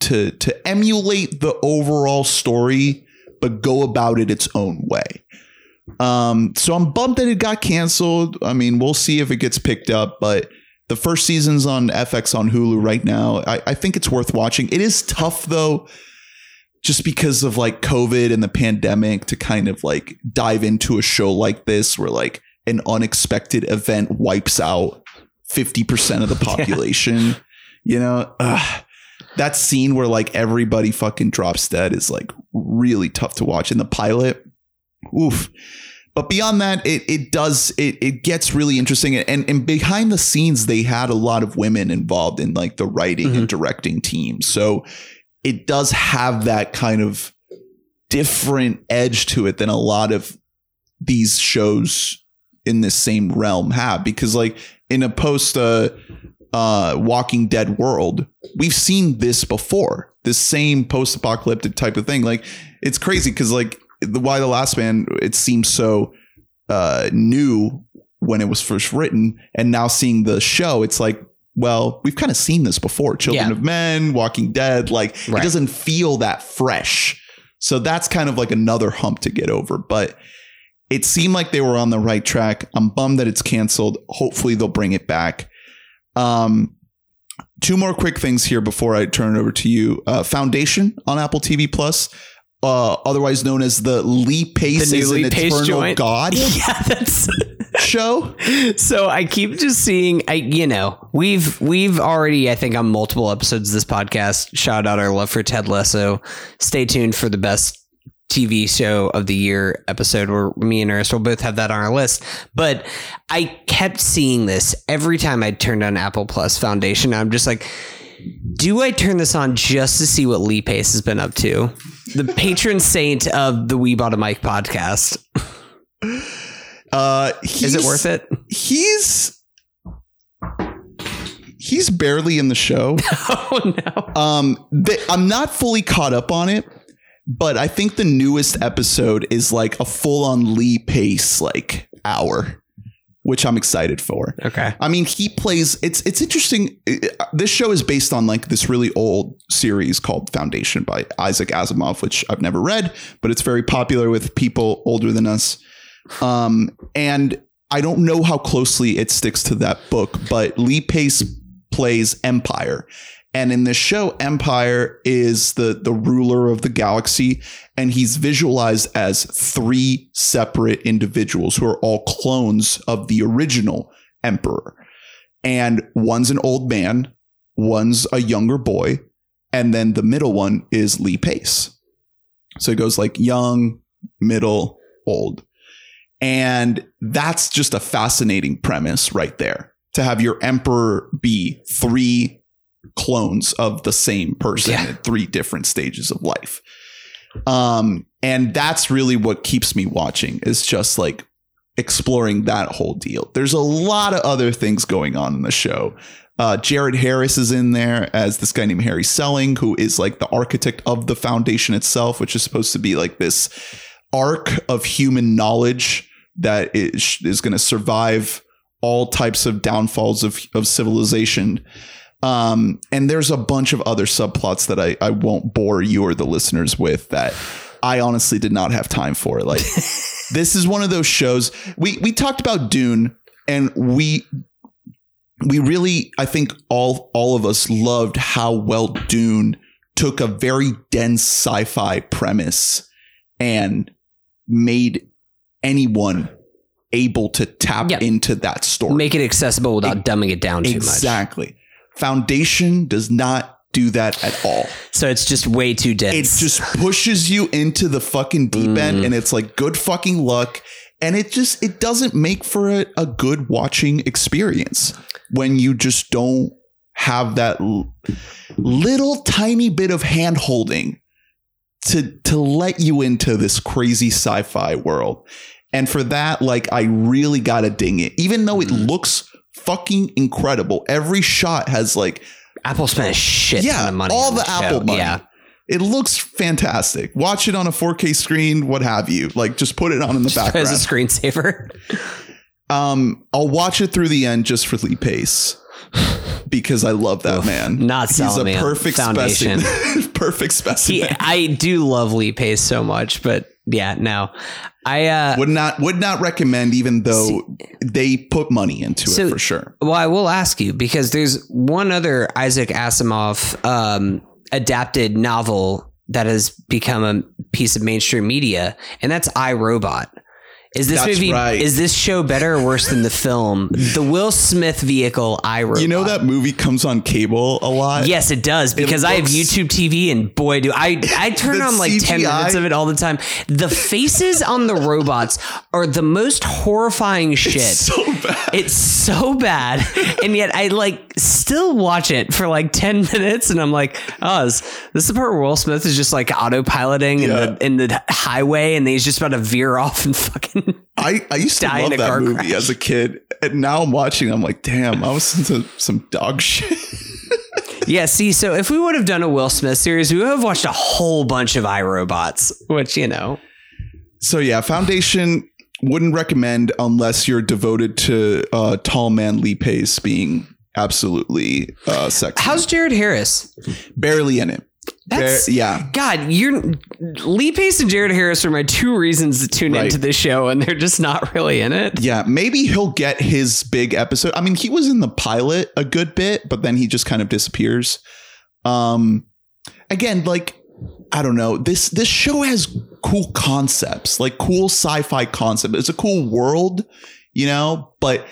Speaker 1: to to emulate the overall story but go about it its own way um so i'm bummed that it got canceled i mean we'll see if it gets picked up but the first season's on FX on Hulu right now. I, I think it's worth watching. It is tough though, just because of like COVID and the pandemic to kind of like dive into a show like this where like an unexpected event wipes out 50% of the population. You know, Ugh. that scene where like everybody fucking drops dead is like really tough to watch in the pilot. Oof. But beyond that, it it does it it gets really interesting and and behind the scenes they had a lot of women involved in like the writing and mm-hmm. directing teams. So it does have that kind of different edge to it than a lot of these shows in this same realm have. Because like in a post uh uh walking dead world we've seen this before. This same post-apocalyptic type of thing. Like it's crazy because like the Y: The Last Man it seems so uh new when it was first written. And now seeing the show it's like well we've kind of seen this before. Children
Speaker 2: Yeah.
Speaker 1: of men walking dead like
Speaker 2: Right.
Speaker 1: it doesn't feel that fresh. So that's kind of like another hump to get over. But it seemed like they were on the right track. I'm bummed that it's canceled. Hopefully they'll bring it back. Um two more quick things here before i turn it over to you. Uh foundation on apple tv plus uh, otherwise known as the Lee Pace
Speaker 2: The
Speaker 1: is an
Speaker 2: Pace
Speaker 1: eternal
Speaker 2: joint?
Speaker 1: god
Speaker 2: yeah, that's.
Speaker 1: show.
Speaker 2: so I keep just seeing I you know, we've we've already I think on multiple episodes of this podcast shout out our love for Ted Lasso. Stay tuned for the best TV show of the year episode where me and Ernest will both have that on our list. But I kept seeing this every time I turned on Apple Plus Foundation. I'm just like, do I turn this on just to see what Lee Pace has been up to? The patron saint of the We Bought a Mic podcast.
Speaker 1: Uh,
Speaker 2: Is it worth it?
Speaker 1: He's he's barely in the show.
Speaker 2: Oh no.
Speaker 1: Um, the, I'm not fully caught up on it, but I think the newest episode is like a full on Lee Pace like hour, which I'm excited for.
Speaker 2: Okay.
Speaker 1: I mean, he plays. It's it's interesting. This show is based on like this really old series called Foundation by Isaac Asimov, which I've never read, but it's very popular with people older than us. Um, and I don't know how closely it sticks to that book, but Lee Pace plays Empire. And in this show, Empire is the the ruler of the galaxy, and he's visualized as three separate individuals who are all clones of the original emperor. And one's an old man, one's a younger boy, and then the middle one is Lee Pace. So it goes like young, middle, old. And that's just a fascinating premise right there. to have your emperor be three clones of the same person
Speaker 2: Yeah.
Speaker 1: at three different stages of life. Um, and that's really what keeps me watching is just like exploring that whole deal. There's a lot of other things going on in the show. Uh, Jared Harris is in there as this guy named Hari Seldon, who is like the architect of the foundation itself, which is supposed to be like this arc of human knowledge that is, is going to survive all types of downfalls of, of civilization. Um, and there's a bunch of other subplots that I, I won't bore you or the listeners with that I honestly did not have time for. Like this is one of those shows we we talked about Dune and we we really I think all all of us loved how well Dune took a very dense sci-fi premise and made anyone able to tap
Speaker 2: Yeah.
Speaker 1: into that story.
Speaker 2: Make it accessible without dumbing it down too much.
Speaker 1: exactly. Foundation does not do that at all.
Speaker 2: So it's just way too dense.
Speaker 1: It just pushes you into the fucking deep mm. end and it's like good fucking luck. And it just it doesn't make for a, a good watching experience when you just don't have that l- little tiny bit of hand holding to to let you into this crazy sci-fi world. And for that, like I really gotta ding it. Even though it mm. looks fucking incredible. Every shot has like
Speaker 2: Apple spent a shit
Speaker 1: Yeah,
Speaker 2: ton of money.
Speaker 1: all
Speaker 2: on
Speaker 1: the
Speaker 2: this
Speaker 1: Apple
Speaker 2: show.
Speaker 1: money.
Speaker 2: Yeah.
Speaker 1: It looks fantastic. Watch it on a 4K screen, what have you. Like just put it on in the background.
Speaker 2: As a screensaver.
Speaker 1: Um, I'll watch it through the end just for Lee Pace because I love that
Speaker 2: Oof,
Speaker 1: man.
Speaker 2: not
Speaker 1: He's a perfect
Speaker 2: Foundation.
Speaker 1: specimen. perfect specimen.
Speaker 2: He, I do love Lee Pace so much, but yeah, no. I uh
Speaker 1: would not would not recommend, even though they put money into
Speaker 2: So-
Speaker 1: it for sure.
Speaker 2: Well, I will ask you because there's one other Isaac Asimov um, adapted novel that has become a piece of mainstream media, and that's I Robot. Is this
Speaker 1: That's
Speaker 2: movie?
Speaker 1: right.
Speaker 2: Is this show better or worse than the film? The Will Smith vehicle, I.
Speaker 1: You know that movie comes on cable a lot.
Speaker 2: Yes, it does because I have
Speaker 1: looks-
Speaker 2: YouTube TV and boy do I I turn
Speaker 1: The
Speaker 2: on like 10
Speaker 1: CGI
Speaker 2: minutes of it all the time. The faces on the robots are the most horrifying shit.
Speaker 1: It's so bad.
Speaker 2: It's so bad. And yet I like still watch it for like 10 minutes and I'm like, oh, is this is the part where Will Smith is just like autopiloting in the in the highway and he's just about to veer off and fucking
Speaker 1: I, I used to love that movie
Speaker 2: crash.
Speaker 1: as a kid, and now I'm watching. I'm like, damn, I was into some dog shit.
Speaker 2: Yeah, see, so if we would have done a Will Smith series, we would have watched a whole bunch of iRobots, which, you know,
Speaker 1: So yeah, Foundation wouldn't recommend unless you're devoted to uh, tall man Lee Pace being absolutely uh, sexy.
Speaker 2: how's Jared Harris?
Speaker 1: barely in it?
Speaker 2: That's
Speaker 1: Bar- yeah,
Speaker 2: God, you're Lee Pace and Jared Harris are my two reasons to tune
Speaker 1: Right.
Speaker 2: into this show, and they're just not really in it.
Speaker 1: yeah. Maybe he'll get his big episode. I mean, he was in the pilot a good bit, but then he just kind of disappears. Um, again, like I don't know. This this show has cool concepts, like cool sci-fi concept. It's a cool world, you know, but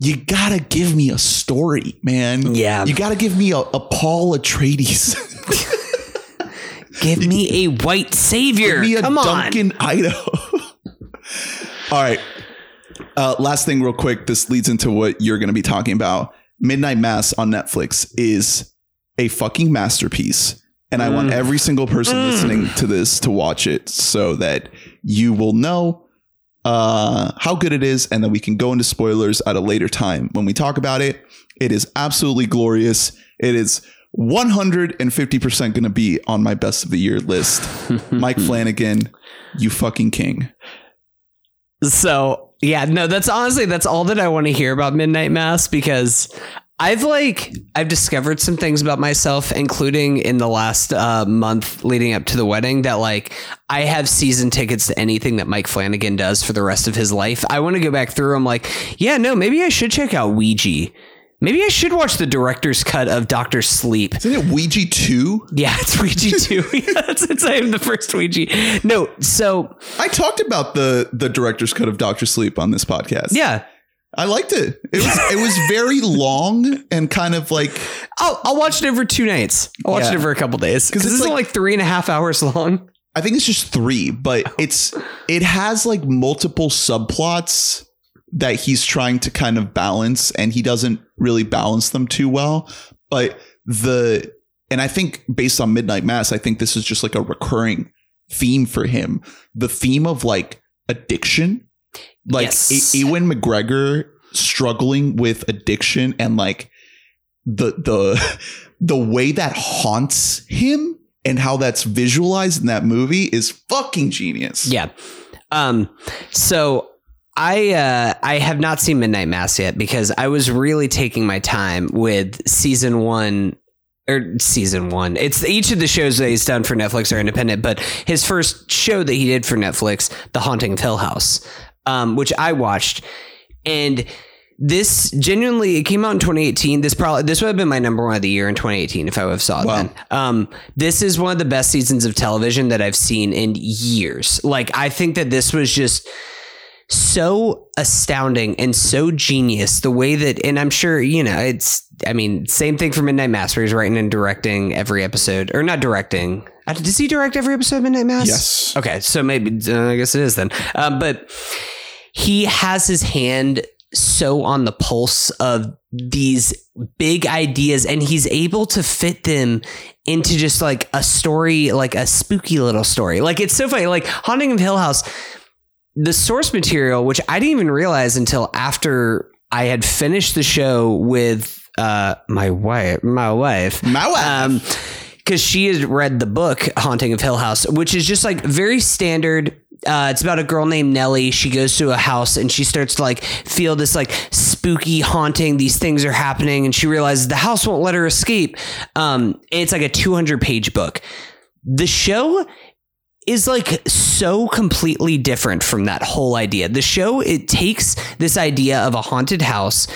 Speaker 1: you gotta give me a story, man.
Speaker 2: Yeah.
Speaker 1: You gotta give me a, a Paul Atreides.
Speaker 2: Give me a white savior.
Speaker 1: give me a
Speaker 2: Come on.
Speaker 1: Duncan Idaho. All right. Uh, last thing, real quick. This leads into what you're gonna be talking about. Midnight Mass on Netflix is a fucking masterpiece. And I want
Speaker 2: Mm.
Speaker 1: every single person
Speaker 2: Mm.
Speaker 1: listening to this to watch it so that you will know uh, how good it is, and then we can go into spoilers at a later time when we talk about it. It is absolutely glorious. It is 150% going to be on my best of the year list. Mike Flanagan, you fucking king.
Speaker 2: So yeah, no, that's honestly that's all that I want to hear about Midnight Mass because I've like I've discovered some things about myself, including in the last uh, month leading up to the wedding, that like I have season tickets to anything that Mike Flanagan does for the rest of his life. I want to go back through. I'm like, yeah, no, maybe I should check out Ouija. Maybe I should watch the director's cut of Doctor Sleep.
Speaker 1: Isn't it Ouija 2?
Speaker 2: Yeah, it's Ouija two. yeah, that's it's I am the first Ouija. No, so
Speaker 1: I talked about the the director's cut of Doctor Sleep on this podcast.
Speaker 2: yeah,
Speaker 1: I liked it. It was it was very long and kind of like
Speaker 2: I'll, I'll watch it over two nights. I'll watch
Speaker 1: Yeah.
Speaker 2: it over a couple days because this is
Speaker 1: like-
Speaker 2: like three and a half hours long.
Speaker 1: I think it's just three, but oh. it's it has like multiple subplots that he's trying to kind of balance and he doesn't really balance them too well. But the and I think based on Midnight Mass, I think this is just like a recurring theme for him. The theme of like addiction. Like
Speaker 2: Yes.
Speaker 1: E- Ewan McGregor struggling with addiction and like the the the way that haunts him and how that's visualized in that movie is fucking genius.
Speaker 2: Yeah. Um. So I uh, I have not seen Midnight Mass yet because I was really taking my time with season one or season one. It's each of the shows that he's done for Netflix are independent, but his first show that he did for Netflix, The Haunting of Hill House, um, which I watched, and this genuinely it came out in 2018 this probably this would have been my number one of the year in 2018 if i would have saw it
Speaker 1: Wow.
Speaker 2: then. Um this is one of the best seasons of television that i've seen in years. Like i think that this was just so astounding and so genius the way that and i'm sure you know it's i mean same thing for midnight mass where he's writing and directing every episode or not directing Uh, does he direct every episode of midnight mass
Speaker 1: Yes.
Speaker 2: Okay, so maybe uh, I guess it is then. Um, but he has his hand so on the pulse of these big ideas, and he's able to fit them into just like a story, like a spooky little story. Like it's so funny. Like Haunting of Hill House, the source material, which I didn't even realize until after I had finished the show with uh, my wife, my wife,
Speaker 1: My wife.
Speaker 2: um, because she has read the book Haunting of Hill House, which is just like very standard. Uh, it's about a girl named Nellie. She goes to a house and she starts to like feel this like spooky haunting. These things are happening, and she realizes the house won't let her escape. Um, it's like a 200 page book. The show is like so completely different from that whole idea. The show it takes this idea of a haunted house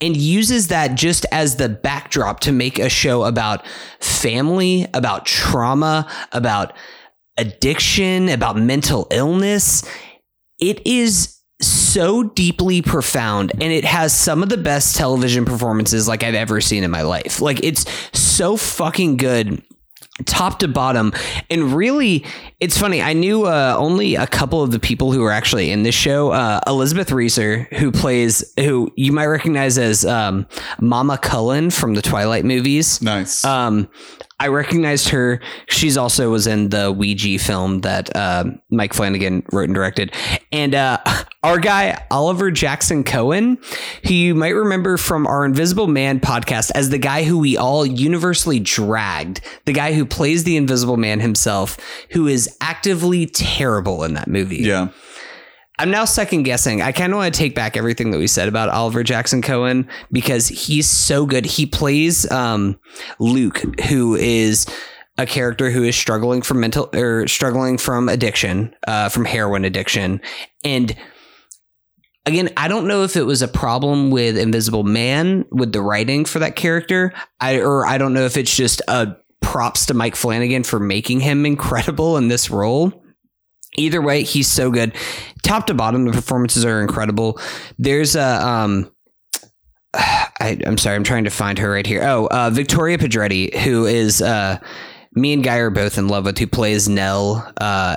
Speaker 2: and uses that just as the backdrop to make a show about family, about trauma, about addiction, about mental illness. It is so deeply profound and it has some of the best television performances like I've ever seen in my life. Like it's so fucking good top to bottom and really it's funny i knew uh, only a couple of the people who were actually in this show uh, elizabeth reaser who plays who you might recognize as um, mama cullen from the twilight movies
Speaker 1: nice.
Speaker 2: um, I recognized her. She's also was in the Ouija film that uh, Mike Flanagan wrote and directed. And uh, our guy Oliver Jackson Cohen, who you might remember from our Invisible Man podcast as the guy who we all universally dragged, the guy who plays the Invisible Man himself, who is actively terrible in that movie.
Speaker 1: yeah.
Speaker 2: I'm now second guessing. I kind of want to take back everything that we said about Oliver Jackson Cohen because he's so good. He plays um, Luke, who is a character who is struggling from mental or struggling from addiction, uh, from heroin addiction, and again, I don't know if it was a problem with Invisible Man with the writing for that character, I or I don't know if it's just a props to Mike Flanagan for making him incredible in this role. Either way, he's so good. Top to bottom, the performances are incredible. There's a um I, I'm sorry, I'm trying to find her right here. Oh, uh, Victoria Pedretti, who is uh, me and Guy are both in love with, who plays Nell, uh,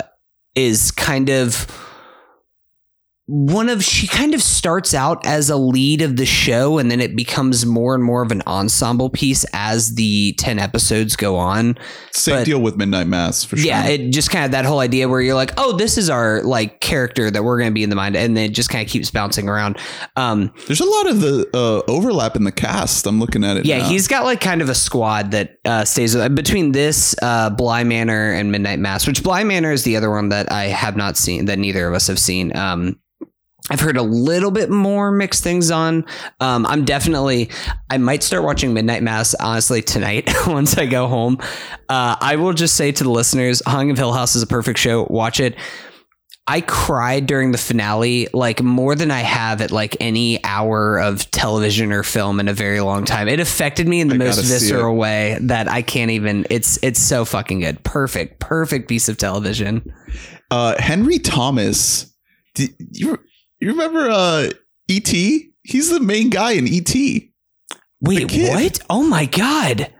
Speaker 2: is kind of one of she kind of starts out as a lead of the show and then it becomes more and more of an ensemble piece as the 10 episodes go on
Speaker 1: Same
Speaker 2: but-
Speaker 1: deal with Midnight Mass for sure.
Speaker 2: yeah, it just kind of that whole idea where you're like, oh, this is our like character that we're going to be in the mind, and then it just kind of keeps bouncing around. Um,
Speaker 1: There's a lot of the uh, overlap in the cast. I'm looking at it.
Speaker 2: yeah,
Speaker 1: now.
Speaker 2: he's got like kind of a squad that uh, stays with between this uh, Bly Manor and Midnight Mass, which Bly Manor is the other one that I have not seen that neither of us have seen. Um, I've heard a little bit more mixed things on. Um, I'm definitely, I might start watching Midnight Mass honestly tonight once I go home. Uh, I will just say to the listeners, Hung of Hill House is a perfect show. Watch it. I cried during the finale like more than I have at like any hour of television or film in a very long time. It affected me in the
Speaker 1: I
Speaker 2: most visceral way that I can't even. It's it's so fucking good. Perfect, perfect piece of television.
Speaker 1: uh, Henry Thomas. You you remember uh, E.T.? He's the main guy in E.T.
Speaker 2: Wait, what? Oh my god!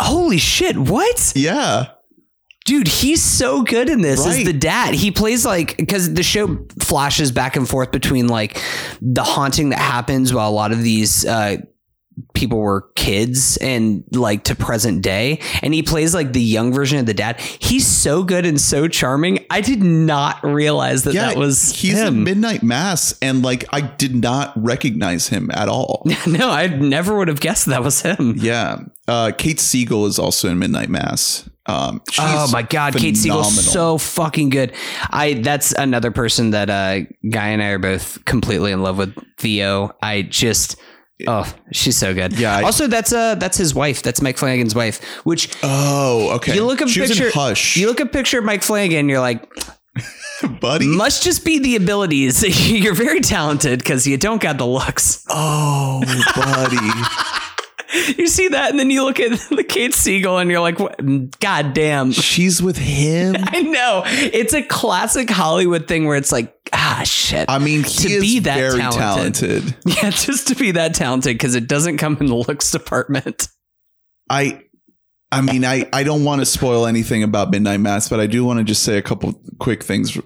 Speaker 2: Holy shit! What?
Speaker 1: Yeah.
Speaker 2: Dude, he's so good in this as
Speaker 1: Right.
Speaker 2: the dad. He plays like because the show flashes back and forth between like the haunting that happens while a lot of these uh, people were kids and like to present day, and he plays like the young version of the dad. He's so good and so charming. I did not realize that that was
Speaker 1: he's in
Speaker 2: him.
Speaker 1: Midnight Mass, and like I did not recognize him at all.
Speaker 2: no, I never would have guessed that was him.
Speaker 1: yeah, uh, Kate Siegel is also in Midnight Mass. Um,
Speaker 2: oh my god, Kate Siegel's
Speaker 1: phenomenal.
Speaker 2: so fucking good. I that's another person that uh Guy and I are both completely in love with. Theo. I just oh, she's so good.
Speaker 1: Yeah, I-
Speaker 2: also, that's uh that's his wife. That's Mike Flanagan's wife. Which
Speaker 1: Oh, okay.
Speaker 2: you look at
Speaker 1: she
Speaker 2: picture
Speaker 1: Hush,
Speaker 2: You look at a picture of Mike Flanagan. You're like,
Speaker 1: buddy.
Speaker 2: must just be the abilities. you're very talented because you don't got the looks.
Speaker 1: oh, buddy.
Speaker 2: You see that, and then you look at the Kate Siegel, and you're like. God damn.
Speaker 1: She's with him.
Speaker 2: I know. It's a classic Hollywood thing where it's like, ah, shit.
Speaker 1: I mean,
Speaker 2: To be that
Speaker 1: very
Speaker 2: talented.
Speaker 1: talented.
Speaker 2: yeah, just to be that talented because it doesn't come in the looks department.
Speaker 1: I I mean, I, I don't want to spoil anything about Midnight Mass, but I do want to just say a couple quick things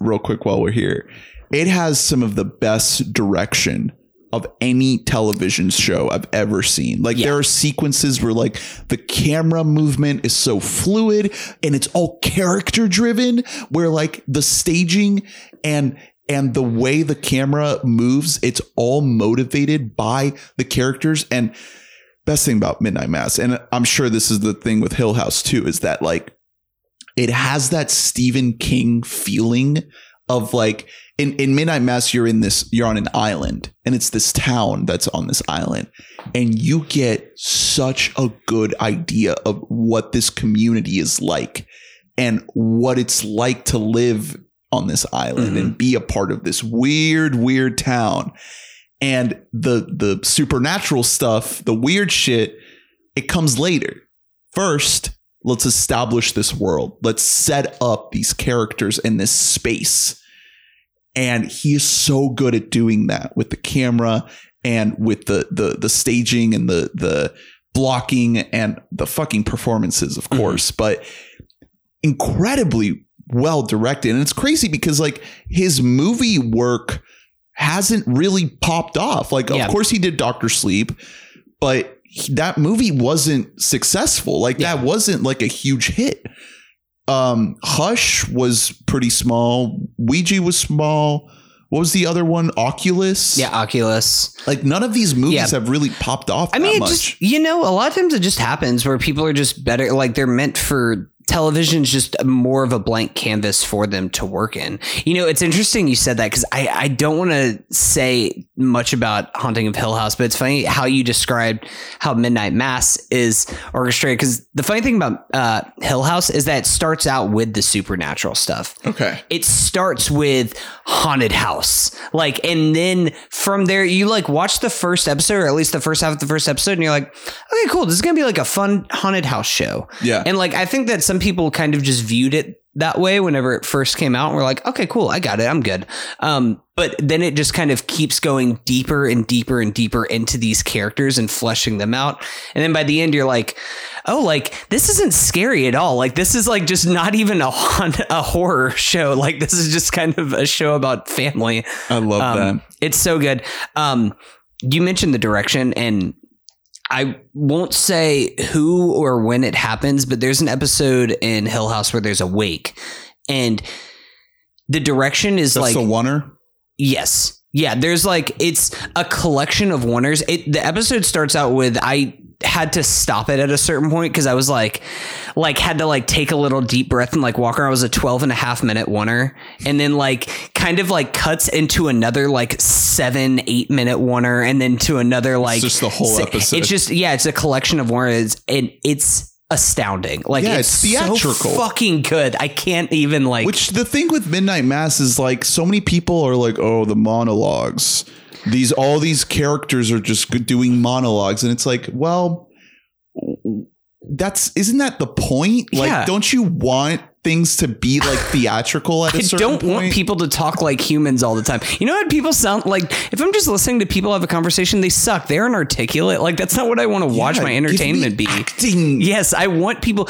Speaker 1: real quick while we're here. It has some of the best direction of any television show I've ever seen. Like
Speaker 2: Yeah.
Speaker 1: there are sequences where like the camera movement is so fluid and it's all character driven where like the staging and and the way the camera moves, it's all motivated by the characters and best thing about Midnight Mass, and I'm sure this is the thing with Hill House too, is that like it has that Stephen King feeling of like in, in Midnight Mass, you're in this, you're on an island, and it's this town that's on this island, and you get such a good idea of what this community is like and what it's like to live on this island
Speaker 2: Mhm.
Speaker 1: and be a part of this weird, weird town and the the supernatural stuff, the weird shit, it comes later. First, let's establish this world. Let's set up these characters in this space. And he is so good at doing that with the camera and with the the the staging and the the blocking and the fucking performances, of
Speaker 2: Mhm.
Speaker 1: course, but incredibly well directed. And it's crazy because like his movie work hasn't really popped off. Like,
Speaker 2: Yeah.
Speaker 1: of course, he did Doctor Sleep, but he- that movie wasn't successful. Like, that wasn't like a huge hit. Um, Hush was pretty small. Ouija was small. What was the other one? Oculus.
Speaker 2: Yeah, Oculus.
Speaker 1: Like none of these movies
Speaker 2: Yeah.
Speaker 1: have really popped off.
Speaker 2: I mean, just you know, a lot of times it just happens where people are just better. Like they're meant for television's just more of a blank canvas for them to work in. You know, it's interesting you said that because I I don't want to say much about Haunting of Hill House, but it's funny how you described how Midnight Mass is orchestrated. Because the funny thing about uh, Hill House is that it starts out with the supernatural stuff
Speaker 1: okay.
Speaker 2: it starts with haunted house like and then from there you like watch the first episode or at least the first half of the first episode and you're like okay cool this is gonna be like a fun haunted house show
Speaker 1: Yeah.
Speaker 2: and like i think that some people kind of just viewed it that way whenever it first came out and we're like okay cool i got it i'm good. Um but then it just kind of keeps going deeper and deeper and deeper into these characters and fleshing them out. And then by the end you're like oh like this isn't scary at all. Like this is like just not even a a horror show. Like this is just kind of a show about family.
Speaker 1: I love
Speaker 2: um,
Speaker 1: that.
Speaker 2: it's so good. Um, you mentioned the direction, and I won't say who or when it happens, but there's an episode in Hill House where there's a wake, and the direction is
Speaker 1: That's
Speaker 2: like
Speaker 1: the oner.
Speaker 2: Yes. Yeah, there's like it's a collection of wonders. It the episode starts out with I had to stop it at a certain point because I was like like had to like take a little deep breath and like walk around. It was a 12 and a half minute oner. And then like kind of like cuts into another like seven, eight minute oner and then to another like
Speaker 1: just the whole episode.
Speaker 2: It's just yeah, it's a collection of wonders and it's astounding. Like
Speaker 1: Yeah,
Speaker 2: it's,
Speaker 1: it's
Speaker 2: so
Speaker 1: theatrical.
Speaker 2: fucking good. I can't even like
Speaker 1: Which the thing with Midnight Mass is like so many people are like, oh, the monologues. These all these characters are just doing monologues, and it's like, well, that's isn't that the point? Like,
Speaker 2: Yeah.
Speaker 1: don't you want things to be like theatrical at a
Speaker 2: I
Speaker 1: certain
Speaker 2: don't
Speaker 1: point?
Speaker 2: want people to talk like humans all the time. You know what people sound like? If I'm just listening to people have a conversation, they suck. They're inarticulate. Like that's not what I want to watch
Speaker 1: Yeah,
Speaker 2: my entertainment be.
Speaker 1: acting.
Speaker 2: Yes, I want people.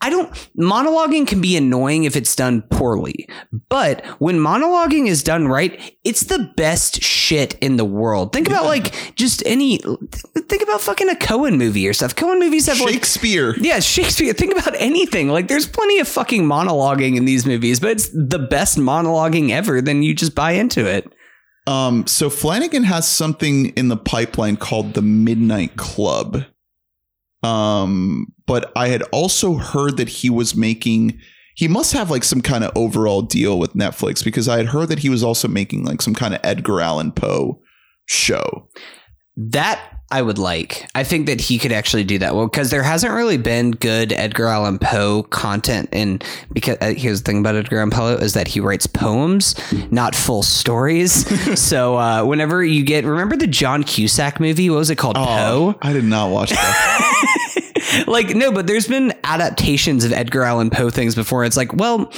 Speaker 2: I don't monologuing can be annoying if it's done poorly. But when monologuing is done right, it's the best shit in the world. Think about like just any think about fucking a Coen movie or stuff. Coen movies have like
Speaker 1: Shakespeare.
Speaker 2: yeah, Shakespeare. Think about anything. Like, there's plenty of fucking monologuing in these movies, but it's the best monologuing ever. Then you just buy into it.
Speaker 1: Um, so Flanagan has something in the pipeline called the Midnight Club. Um, but I had also heard that he was making he must have like some kind of overall deal with Netflix because I had heard that he was also making like some kind of Edgar Allan Poe show.
Speaker 2: That I would like. I think that he could actually do that well because there hasn't really been good Edgar Allan Poe content. And because uh, here's the thing about Edgar Allan Poe is that he writes poems, not full stories. so uh, whenever you get, remember the John Cusack movie? What was it called? Poe.
Speaker 1: I did not watch that.
Speaker 2: like no but there's been adaptations of edgar allan poe things before it's like well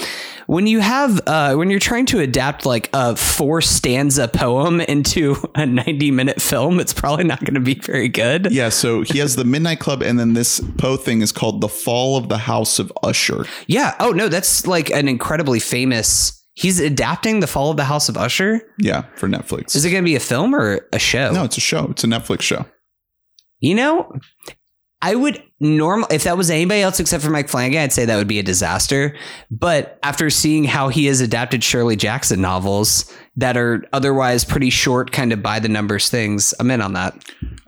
Speaker 2: when you have uh, when you're trying to adapt like a four stanza poem into a 90 minute film it's probably not going to be very good
Speaker 1: yeah, so he has the Midnight Club and then this Poe thing is called The Fall of the House of Usher.
Speaker 2: yeah oh no that's like an incredibly famous he's adapting the fall of the house of usher
Speaker 1: Yeah, for Netflix.
Speaker 2: is it going to be a film or a show
Speaker 1: no, it's a show. It's a Netflix show.
Speaker 2: You know, I would normal if that was anybody else except for Mike Flanagan, I'd say that would be a disaster. But after seeing how he has adapted Shirley Jackson novels that are otherwise pretty short, kind of by the numbers things, I'm in on that.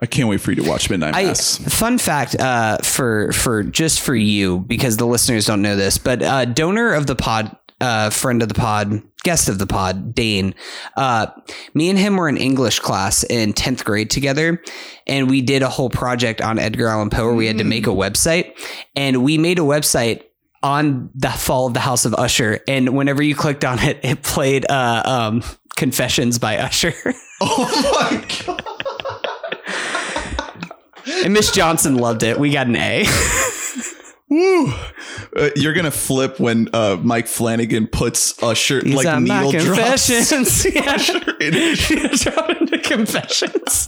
Speaker 1: I can't wait for you to watch Midnight
Speaker 2: I,
Speaker 1: Mass.
Speaker 2: fun fact uh, for for just for you because the listeners don't know this, but uh, donor of the pod, uh, friend of the pod, guest of the pod, Dane. Uh, me and him were in English class in tenth grade together, and we did a whole project on Edgar Allan Poe where we had to make a website, and we made a website on the fall of the House of Usher, and whenever you clicked on it, it played uh, um, Confessions by Usher.
Speaker 1: oh my god.
Speaker 2: and Miss Johnson loved it. We got an A.
Speaker 1: Woo. Uh, you're gonna flip when uh, Mike Flanagan puts Usher
Speaker 2: These
Speaker 1: like
Speaker 2: are my
Speaker 1: needle drops.
Speaker 2: confessions. yeah.
Speaker 1: Usher in
Speaker 2: into confessions.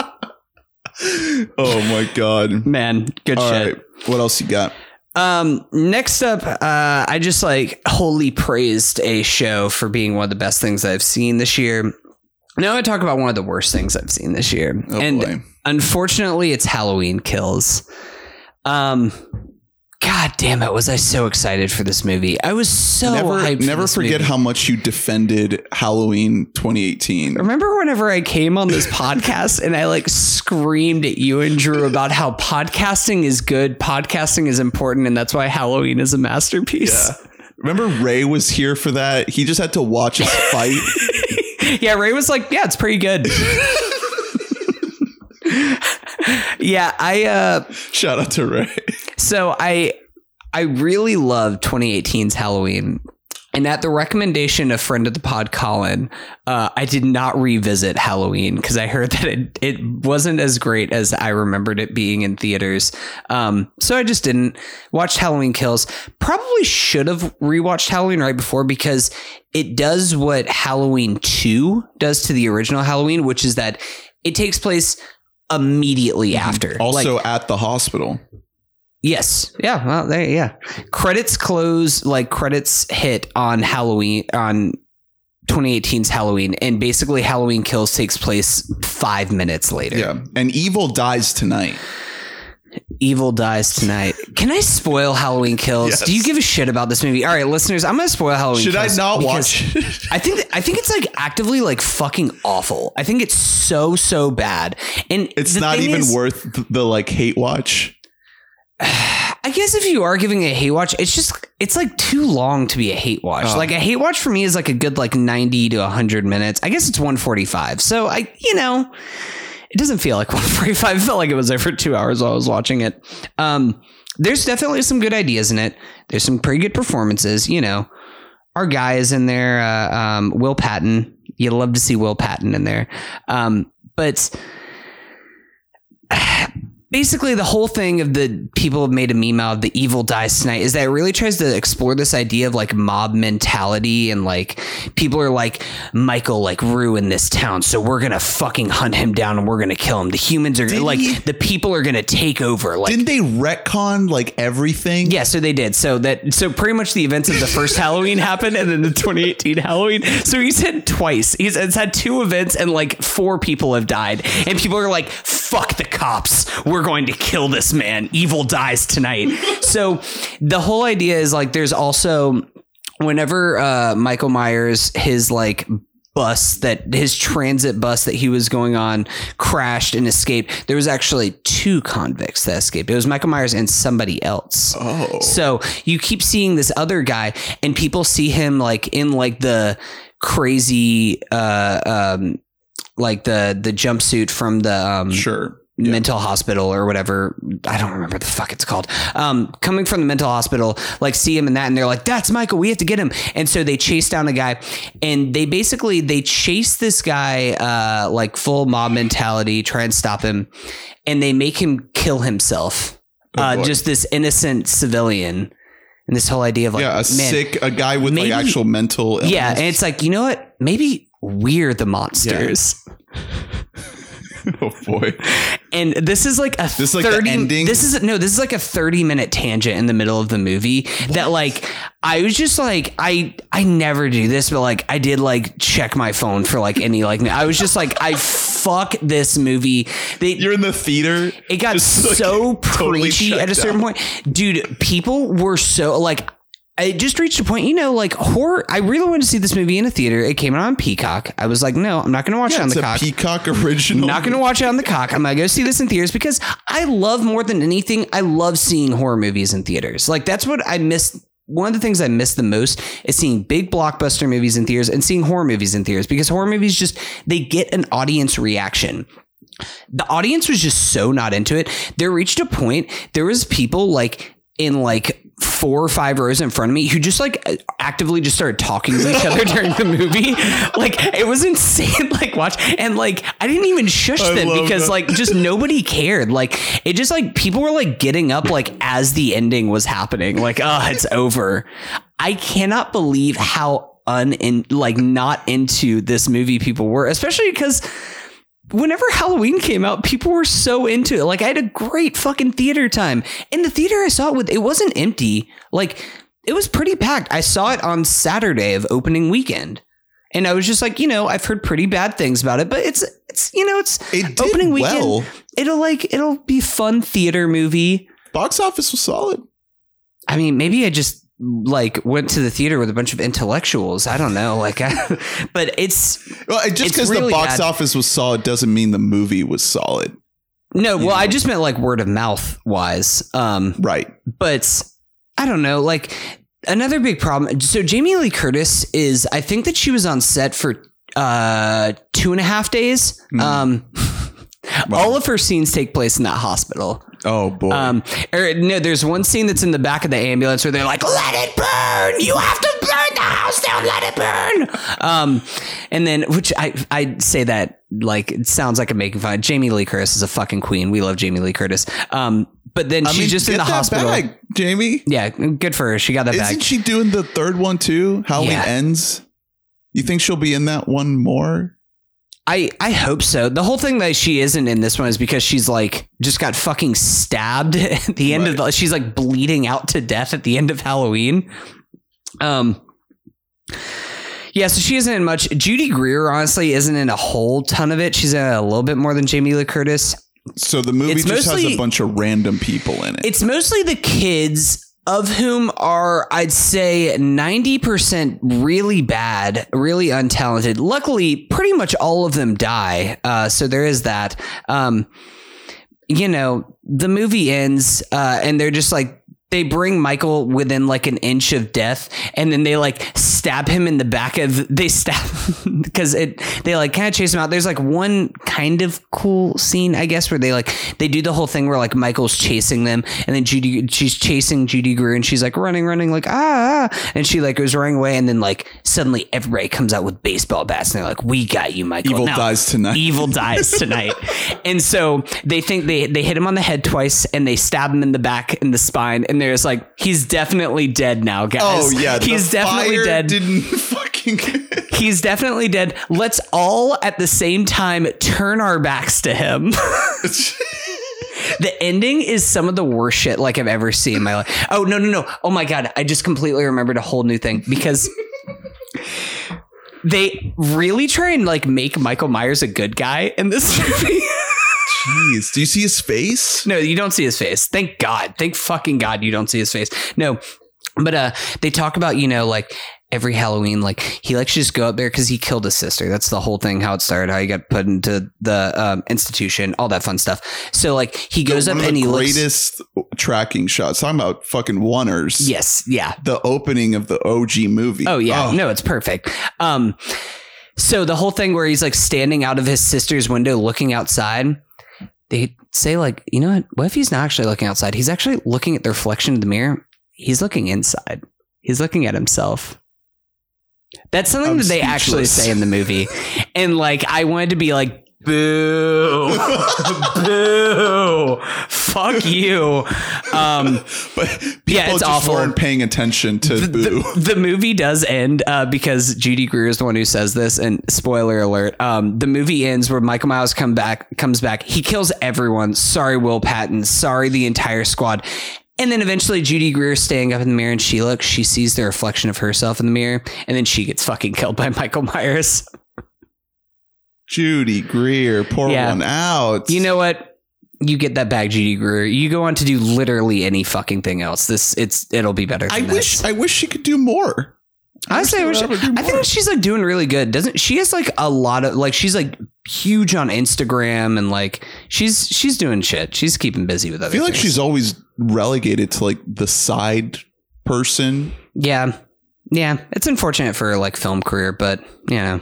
Speaker 1: Oh my god!
Speaker 2: Man, good
Speaker 1: All
Speaker 2: shit.
Speaker 1: right, what else you got?
Speaker 2: Um, next up, uh, I just like wholly praised a show for being one of the best things I've seen this year. Now I talk about one of the worst things I've seen this year,
Speaker 1: Oh
Speaker 2: and
Speaker 1: boy.
Speaker 2: unfortunately, it's Halloween Kills. Um, God damn it, was I so excited for this movie? I was so
Speaker 1: never,
Speaker 2: hyped. for
Speaker 1: never forget
Speaker 2: movie.
Speaker 1: how much you defended Halloween 2018.
Speaker 2: Remember whenever I came on this podcast and I like screamed at you and Drew about how podcasting is good, podcasting is important, and that's why Halloween is a masterpiece. Yeah.
Speaker 1: Remember Ray was here for that. He just had to watch us fight.
Speaker 2: Yeah, Ray was like, "Yeah, it's pretty good." yeah, I uh
Speaker 1: Shout out to Ray.
Speaker 2: so I I really love 2018's Halloween. And at the recommendation of friend of the pod, Colin, uh, I did not revisit Halloween because I heard that it, it wasn't as great as I remembered it being in theaters. Um, so I just didn't watch Halloween Kills. Probably should have rewatched Halloween right before because it does what Halloween 2 does to the original Halloween, which is that it takes place immediately mm-hmm. after. Like,
Speaker 1: Also at the hospital.
Speaker 2: Yes. Yeah. Well, there. Yeah. Credits close. Like credits hit on Halloween on 2018's Halloween, and basically Halloween Kills takes place five minutes later.
Speaker 1: Yeah. And Evil dies tonight.
Speaker 2: Evil dies tonight. Can I spoil Halloween Kills?
Speaker 1: Yes.
Speaker 2: Do you give a shit about this movie? All right, listeners, I'm gonna spoil Halloween.
Speaker 1: Should I not watch?
Speaker 2: I think I think it's like actively like fucking awful. I think it's so so bad, and
Speaker 1: It's not even
Speaker 2: is-
Speaker 1: worth the, the like hate watch.
Speaker 2: I guess if you are giving a hate watch, it's just it's like too long to be a hate watch.
Speaker 1: Oh.
Speaker 2: Like a hate watch for me is like a good like 90 to 100 minutes. I guess it's 145. So I you know, it doesn't feel like 145. It felt like it was there for 2 hours while I was watching it. Um there's definitely some good ideas in it. There's some pretty good performances, you know. Our guy is in there uh, um Will Patton. You love to see Will Patton in there. Um but basically the whole thing of the people have made a meme out of the evil dies tonight is that it really tries to explore this idea of like mob mentality and like people are like Michael like ruined this town so we're gonna fucking hunt him down and we're gonna kill him the humans are
Speaker 1: Didn't
Speaker 2: like
Speaker 1: he-
Speaker 2: the people are gonna take over like
Speaker 1: Didn't they retcon like everything?
Speaker 2: yeah, so they did. So that so pretty much the events of the first Halloween happened and then the 2018 Halloween. So he's had twice. He's it's had two events and like four people have died. And people are like, fuck the cops. We're going to kill this man. Evil dies tonight. so the whole idea is like there's also whenever uh Michael Myers his like bus that his transit bus that he was going on crashed and escaped there was actually two convicts that escaped it was Michael Myers and somebody else
Speaker 1: Oh.
Speaker 2: so you keep seeing this other guy and people see him like in like the crazy uh um like the the jumpsuit from the um
Speaker 1: Sure. Yeah.
Speaker 2: mental hospital or whatever. I don't remember the fuck it's called. Um, coming from the mental hospital, like see him in that, and they're like, "That's Michael. We have to get him." And so they chase down the guy, and they basically they chase this guy, uh, like full mob mentality, try and stop him, and they make him kill himself.
Speaker 1: Oh,
Speaker 2: uh, just this innocent civilian, and this whole idea of like,
Speaker 1: yeah, a
Speaker 2: man,
Speaker 1: sick a guy with
Speaker 2: maybe-
Speaker 1: like actual mental illness.
Speaker 2: yeah, and it's like you know what? Maybe we're the monsters.
Speaker 1: oh boy.
Speaker 2: And this is like a
Speaker 1: This is like the
Speaker 2: 30
Speaker 1: ending?
Speaker 2: This is no, this is like a 30 minute tangent in the middle of the movie that like I was just like I I never do this but like I did like check my phone for like any like I was just like I fuck this movie. They
Speaker 1: You're in the theater.
Speaker 2: it got
Speaker 1: just, like,
Speaker 2: so
Speaker 1: totally
Speaker 2: preachy at a certain point. Dude, people were so like it just reached a point, you know, like horror. I really wanted to see this movie in a theater. It came out on Peacock. I was like, no, I'm not going to watch it on
Speaker 1: it's
Speaker 2: the
Speaker 1: a
Speaker 2: cock.
Speaker 1: Peacock original.
Speaker 2: Not going to watch it on the cock. I'm going to go see this in theaters because I love more than anything. I love seeing horror movies in theaters. Like that's what I miss. One of the things I miss the most is seeing big blockbuster movies in theaters and seeing horror movies in theaters because horror movies just they get an audience reaction. The audience was just so not into it. There reached a point there was people like in like four or five rows in front of me who just like actively just started talking to each other during the movie. Like it was insane. Like watch and like I didn't even shush
Speaker 1: I
Speaker 2: them because
Speaker 1: that.
Speaker 2: like just nobody cared. Like it just like people were like getting up like as the ending was happening. Like oh it's over. I cannot believe how un in like not into this movie people were, especially because whenever Halloween came out, people were so into it. Like I had a great fucking theater time. In the theater I saw it with, it wasn't empty. Like it was pretty packed. I saw it on Saturday of opening weekend. And I was just like, you know, I've heard pretty bad things about it, but it's it's you know, it's
Speaker 1: It
Speaker 2: opening weekend.
Speaker 1: well.
Speaker 2: It'll like it'll be fun theater movie.
Speaker 1: Box office was solid.
Speaker 2: I mean, maybe I just like went to the theater with a bunch of intellectuals. I don't know, like, I, but it's
Speaker 1: Well, just because
Speaker 2: really
Speaker 1: the box
Speaker 2: bad.
Speaker 1: office was solid doesn't mean the movie was solid.
Speaker 2: no. Well,
Speaker 1: Yeah.
Speaker 2: I just meant like word of mouth wise. Um,
Speaker 1: Right.
Speaker 2: but I don't know. Like another big problem. So Jamie Lee Curtis is. I think that she was on set for uh two and a half days.
Speaker 1: Mhm.
Speaker 2: Um,
Speaker 1: Wow.
Speaker 2: all of her scenes take place in that hospital.
Speaker 1: Oh boy.
Speaker 2: Um, or no, there's one scene that's in the back of the ambulance where they're like, "Let it burn! You have to burn the house down. Let it burn!" Um, and then which I I say that like it sounds like I'm making fun. Jamie Lee Curtis is a fucking queen. We love Jamie Lee Curtis. Um, but then
Speaker 1: I
Speaker 2: she's
Speaker 1: mean,
Speaker 2: just in the hospital.
Speaker 1: bag, Jamie.
Speaker 2: Yeah, good for her. She got that
Speaker 1: Isn't
Speaker 2: back.
Speaker 1: she doing the third one too? Halloween
Speaker 2: Yeah.
Speaker 1: ends. You think she'll be in that one more?
Speaker 2: I I hope so. The whole thing that she isn't in this one is because she's like just got fucking stabbed at the end of the. She's like bleeding out to death at the end of Halloween. Um. Yeah, so she isn't in much. Judy Greer honestly isn't in a whole ton of it. She's in a little bit more than Jamie Lee Curtis.
Speaker 1: So the movie
Speaker 2: It's
Speaker 1: just has a bunch of random people in it.
Speaker 2: It's mostly the kids of whom are I'd say 90% really bad, really untalented. Luckily, pretty much all of them die. Uh, so there is that. Um, you know, the movie ends uh, and they're just like they bring Michael within like an inch of death, and then they like stab him in the back of they stab because it they like kind of chase him out. There's like one kind of cool scene, I guess, where they like they do the whole thing where like Michael's chasing them, and then Judy she's chasing Judy Greer, and she's like running, running, like ah, ah," and she like goes running away, and then like suddenly everybody comes out with baseball bats, and they're like, "We got you, Michael."
Speaker 1: Evil
Speaker 2: Now-
Speaker 1: dies tonight.
Speaker 2: Evil dies tonight, and so they think they they hit him on the head twice, and they stab him in the back in the spine, and there's like he's definitely dead now, guys.
Speaker 1: Oh yeah,
Speaker 2: he's definitely dead.
Speaker 1: Didn't fucking.
Speaker 2: He's definitely dead. Let's all at the same time turn our backs to him. the ending is some of the worst shit like I've ever seen in my life. Oh no no no! Oh my god! I just completely remembered a whole new thing because they really try and like make Michael Myers a good guy in this movie.
Speaker 1: Jeez, do you see his face?
Speaker 2: No, you don't see his face. Thank God. Thank fucking God you don't see his face. No. But uh they talk about, you know, like every Halloween, like he likes to just go up there because he killed his sister. That's the whole thing, how it started, how he got put into the um, institution, all that fun stuff. So like he goes
Speaker 1: One
Speaker 2: up and he looks the
Speaker 1: greatest tracking shots. Talking about fucking oners.
Speaker 2: Yes, yeah.
Speaker 1: The opening of the OG movie.
Speaker 2: Oh yeah, no, it's perfect. Um, so the whole thing where he's like standing out of his sister's window looking outside, they say like, you know what? What if he's not actually looking outside? He's actually looking at the reflection of the mirror. He's looking inside. He's looking at himself. That's something
Speaker 1: I'm
Speaker 2: that they actually say in the movie, and like I wanted to be like, boo, boo, fuck you. Um,
Speaker 1: But people
Speaker 2: Yeah, it's
Speaker 1: just
Speaker 2: awful.
Speaker 1: weren't paying attention to Boo.
Speaker 2: the, the movie does end uh, because Judy Greer is the one who says this, and spoiler alert: um, the movie ends where Michael Myers come back, comes back, he kills everyone. Sorry, Will Patton. Sorry, the entire squad. And then eventually, Judy Greer staying up in the mirror, and she looks, she sees the reflection of herself in the mirror, and then she gets fucking killed by Michael Myers.
Speaker 1: Judy Greer, pour
Speaker 2: Yeah.
Speaker 1: one out.
Speaker 2: You know what? You get that bag, Judy Greer. You go on to do literally any fucking thing else. This, it's, it'll be better.
Speaker 1: I
Speaker 2: Than
Speaker 1: wish. I wish she could do more.
Speaker 2: Honestly, I
Speaker 1: wish
Speaker 2: wish.
Speaker 1: would
Speaker 2: I think she's like doing really good. Doesn't she has like a lot of like she's like huge on Instagram and like she's she's doing shit. She's keeping busy with other.
Speaker 1: I feel like she's always relegated to like the side person.
Speaker 2: yeah, yeah. It's unfortunate for her like film career, but you know.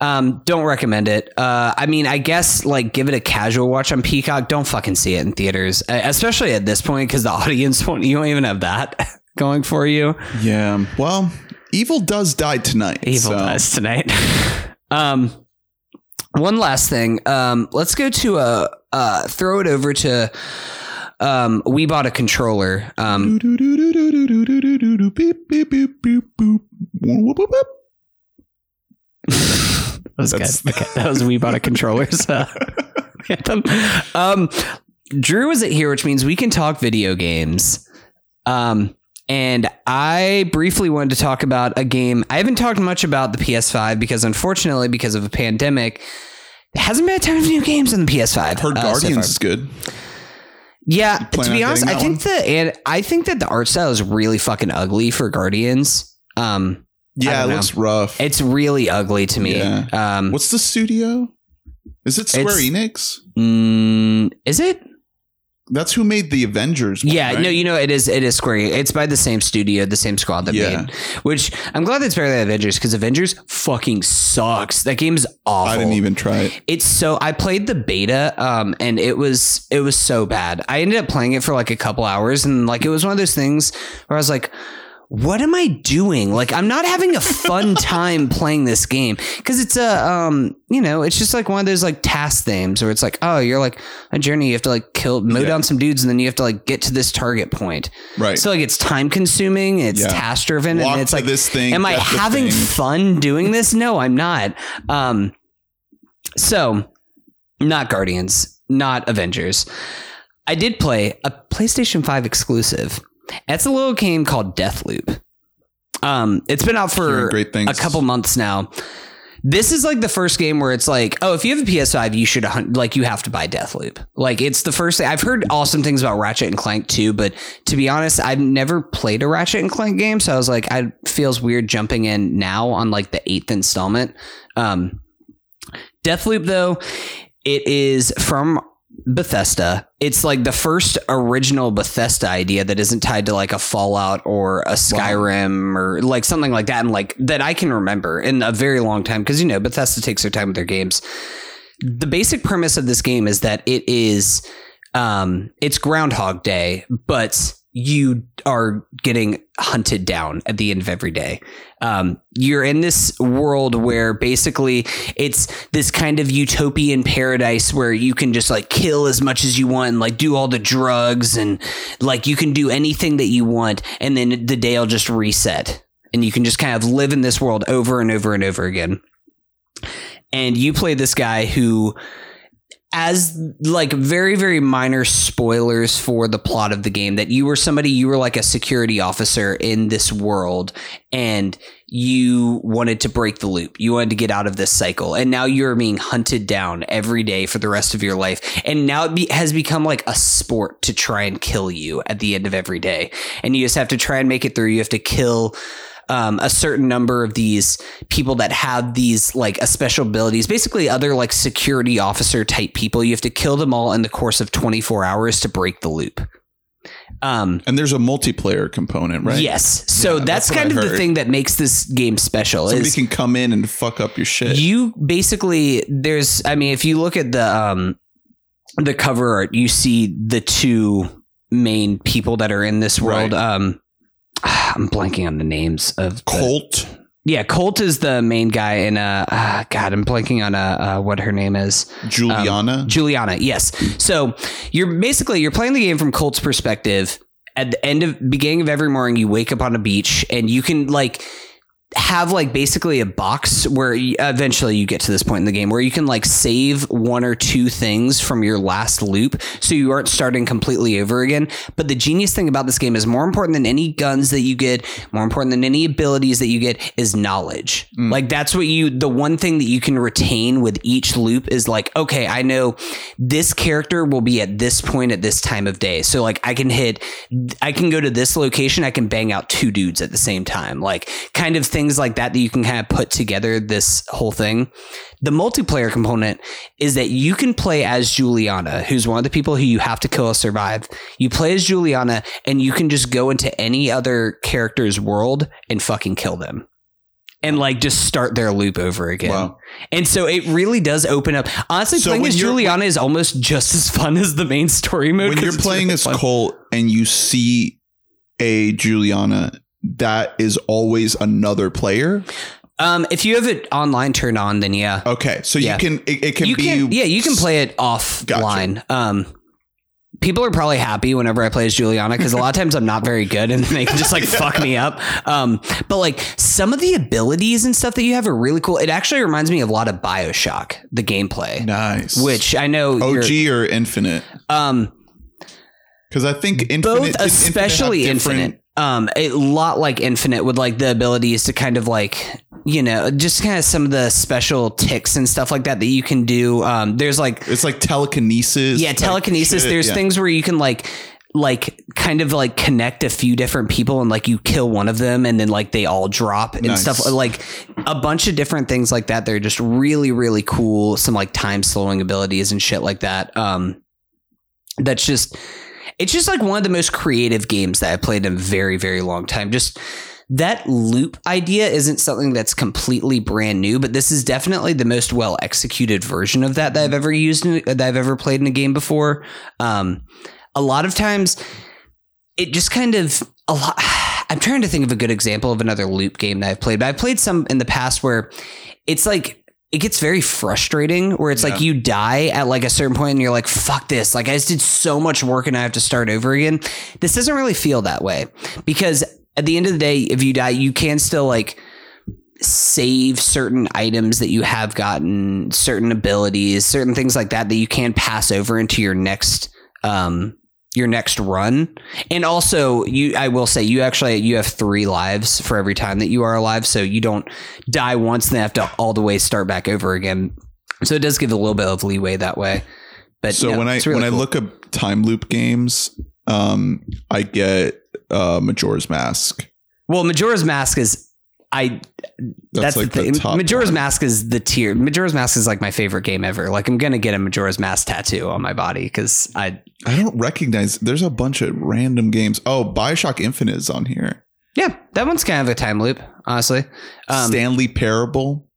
Speaker 2: Um, don't recommend it. Uh, I mean, I guess like give it a casual watch on Peacock. Don't fucking see it in theaters, uh, especially at this point because the audience won't. You don't even have that going for you.
Speaker 1: Yeah. Well, Evil does die tonight.
Speaker 2: Evil
Speaker 1: so-
Speaker 2: dies tonight. um, one last thing. Um, let's go to a uh, throw it over to. Um, we bought a controller. Um, was
Speaker 1: That's-
Speaker 2: good. Okay, that was we bought a controllers. Uh, anthem. um, Drew isn't here, which means we can talk video games. Um, and I briefly wanted to talk about a game. I haven't talked much about the PS5 because, unfortunately, because of a pandemic, there hasn't been a ton of new games on the PS5.
Speaker 1: Heard
Speaker 2: uh, so
Speaker 1: Guardians
Speaker 2: far.
Speaker 1: is good.
Speaker 2: Yeah, to be honest, I think the and I think that the art style is really fucking ugly for Guardians. Um,
Speaker 1: Yeah, it
Speaker 2: don't
Speaker 1: looks rough.
Speaker 2: it's really ugly to me.
Speaker 1: Yeah.
Speaker 2: Um,
Speaker 1: What's the studio? Is it Square Enix?
Speaker 2: mm, is it?
Speaker 1: That's who made the Avengers. one,
Speaker 2: Yeah,
Speaker 1: right?
Speaker 2: no, you know it is. It is Square. It's by the same studio, the same squad that
Speaker 1: Yeah.
Speaker 2: made. Which I'm glad that's better than Avengers because Avengers fucking sucks. That game's awful.
Speaker 1: I didn't even try it.
Speaker 2: It's so I played the beta, um, and it was it was so bad. I ended up playing it for like a couple hours, and like it was one of those things where I was like, "What am I doing? Like I'm not having a fun time playing this game because it's a um, you know, it's just like one of those like task themes where it's like, oh, you're like a journey. You have to like kill, mow
Speaker 1: Yeah.
Speaker 2: down some dudes, and then you have to like get to this target point.
Speaker 1: Right.
Speaker 2: So like it's time consuming, it's
Speaker 1: Yeah.
Speaker 2: task driven, and it's like
Speaker 1: this thing.
Speaker 2: Am I having fun doing this? No, I'm not. Um, so not Guardians, not Avengers. I did play a PlayStation 5 exclusive. It's a little game called Deathloop. Um, it's been out for a couple months now. This is like the first game where it's like, oh, if you have a PS5, you should like you have to buy Deathloop. Like it's the first thing I've heard awesome things about Ratchet and Clank too, but to be honest, I've never played a Ratchet and Clank game, so I was like, I feels weird jumping in now on like the eighth installment. Um, Deathloop though, it is from Bethesda. It's like the first original Bethesda idea that isn't tied to like a Fallout or a Skyrim or like something like that, and like that I can remember in a very long time because you know Bethesda takes their time with their games. the basic premise of this game is that it is um it's groundhog day but you are getting hunted down at the end of every day. Um you're in this world where basically it's this kind of utopian paradise where you can just like kill as much as you want and like do all the drugs and like you can do anything that you want and then the day will just reset. And you can just kind of live in this world over and over and over again. And you play this guy who as like very very minor spoilers for the plot of the game that you were somebody you were like a security officer in this world and you wanted to break the loop. You wanted to get out of this cycle. And now you're being hunted down every day for the rest of your life. And now it be, has become like a sport to try and kill you at the end of every day. And you just have to try and make it through. You have to kill um, a certain number of these people that have these like a special abilities, basically other like security officer type people. You have to kill them all in the course of 24 hours to break the loop. Um,
Speaker 1: And there's a multiplayer component, right?
Speaker 2: Yes. So
Speaker 1: Yeah,
Speaker 2: that's,
Speaker 1: that's
Speaker 2: kind of the thing that makes this game special.
Speaker 1: Somebody can come in and fuck up your shit.
Speaker 2: you basically there's I mean if you look at the um the cover art you see the two main people that are in this world
Speaker 1: Right.
Speaker 2: um I'm blanking on the names of the-
Speaker 1: Colt.
Speaker 2: yeah, Colt is the main guy, in uh, uh God, I'm blanking on uh, uh what her name is.
Speaker 1: Juliana.
Speaker 2: Juliana. Yes. So you're basically you're playing the game from Colt's perspective. At the end of beginning of every morning, you wake up on a beach, and you can like have like basically a box where you, eventually you get to this point in the game where you can like save one or two things from your last loop so you aren't starting completely over again. But the genius thing about this game is more important than any guns that you get more important than any abilities that you get is knowledge. Mm. Like that's what you the one thing that you can retain with each loop is like okay i know this character will be at this point at this time of day. So like i can hit i can go to this location i can bang out two dudes at the same time. Like kind of things like that that you can kind of put together this whole thing the multiplayer component is that you can play as Juliana, who's one of the people who you have to kill to survive. You play as Juliana and you can just go into any other character's world and fucking kill them. And like just start their loop over again.
Speaker 1: Wow.
Speaker 2: And so it really does open up. Honestly,
Speaker 1: So
Speaker 2: playing as Juliana is almost just as fun as the main story mode.
Speaker 1: when you're playing
Speaker 2: really
Speaker 1: as
Speaker 2: fun.
Speaker 1: Colt and you see a Juliana, that is always another player.
Speaker 2: um, if you have it online turned on, then yeah.
Speaker 1: Okay, so
Speaker 2: Yeah.
Speaker 1: you can it, it can
Speaker 2: you
Speaker 1: be
Speaker 2: can yeah you can play it offline um people are probably happy whenever i play as juliana because a lot of times i'm not very good and they can just like fuck me up um but like some of the abilities and stuff that you have are really cool it actually reminds me of a lot of bioshock the gameplay
Speaker 1: nice.
Speaker 2: which i know
Speaker 1: OG or Infinite?
Speaker 2: um
Speaker 1: Because I think Infinite,
Speaker 2: both
Speaker 1: Infinite
Speaker 2: especially
Speaker 1: different-
Speaker 2: infinite um a lot like infinite with like the abilities to kind of like you know just kind of some of the special ticks and stuff like that that you can do um there's like
Speaker 1: It's like telekinesis.
Speaker 2: yeah telekinesis
Speaker 1: shit,
Speaker 2: there's
Speaker 1: yeah.
Speaker 2: things where you can like like kind of like connect a few different people and like you kill one of them and then like they all drop and
Speaker 1: Nice.
Speaker 2: stuff like a bunch of different things like that they're just really really cool some like time slowing abilities and shit like that um that's just it's just like one of the most creative games that I've played in a very, very long time. Just that loop idea isn't something that's completely brand new, but this is definitely the most well executed version of that that I've ever used, in, that I've ever played in a game before. Um, a lot of times, it just kind of a lot. I'm trying to think of a good example of another loop game that I've played, but I've played some in the past where it's like it gets very frustrating where it's like you die at like a certain point and you're like fuck this. Like i just did so much work and i have to start over again. This doesn't really feel that way because at the end of the day if you die you can still like save certain items that you have gotten certain abilities certain things like that that you can pass over into your next um your next run and also you i will say you actually you have three lives for every time that you are alive so you don't die once and then have to all the way start back over again so it does give a little bit of leeway that way but
Speaker 1: So when I
Speaker 2: really
Speaker 1: when
Speaker 2: cool.
Speaker 1: I look up time loop games, um, I get uh, Majora's Mask.
Speaker 2: well majora's mask is i that's,
Speaker 1: That's, like
Speaker 2: the thing
Speaker 1: top
Speaker 2: majora's
Speaker 1: one.
Speaker 2: mask is the tier majora's mask is like my favorite game ever like i'm gonna get a majora's mask tattoo on my body because i
Speaker 1: I don't recognize. There's a bunch of random games. Oh, Bioshock Infinite is on here.
Speaker 2: yeah that one's kind of a time loop honestly um,
Speaker 1: Stanley Parable.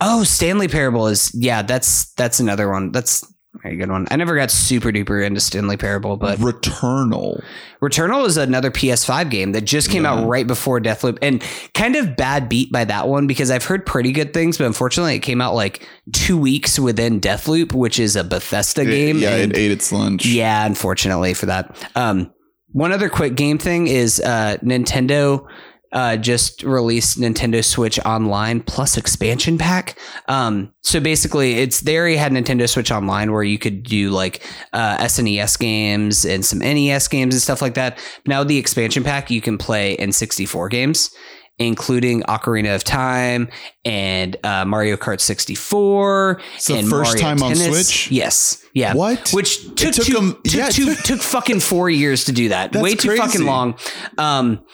Speaker 2: Oh, Stanley Parable is yeah. That's that's another one. That's very good one. I never got super duper into Stanley Parable, but
Speaker 1: Returnal.
Speaker 2: Returnal is another PS5 game that just came out right before Deathloop, and kind of bad beat by that one because I've heard pretty good things, but unfortunately, it came out like two weeks within Deathloop, which is a Bethesda game.
Speaker 1: yeah,
Speaker 2: and-
Speaker 1: it ate its lunch.
Speaker 2: yeah, unfortunately for that. Um, one other quick game thing is uh, Nintendo uh, just released Nintendo Switch Online Plus expansion pack. Um, so basically, it's they already had Nintendo Switch Online where you could do like uh, SNES games and some NES games and stuff like that. Now the expansion pack you can play N64 games. Including Ocarina of Time and uh, Mario Kart 64.
Speaker 1: It's the
Speaker 2: and
Speaker 1: first
Speaker 2: Mario
Speaker 1: time on
Speaker 2: Tennis.
Speaker 1: Switch?
Speaker 2: Yes. Yeah.
Speaker 1: What?
Speaker 2: Which took,
Speaker 1: took
Speaker 2: two,
Speaker 1: 'em-
Speaker 2: took,
Speaker 1: yeah, it
Speaker 2: two,
Speaker 1: took-
Speaker 2: took fucking four years to do that. Way too
Speaker 1: crazy.
Speaker 2: fucking long. Um,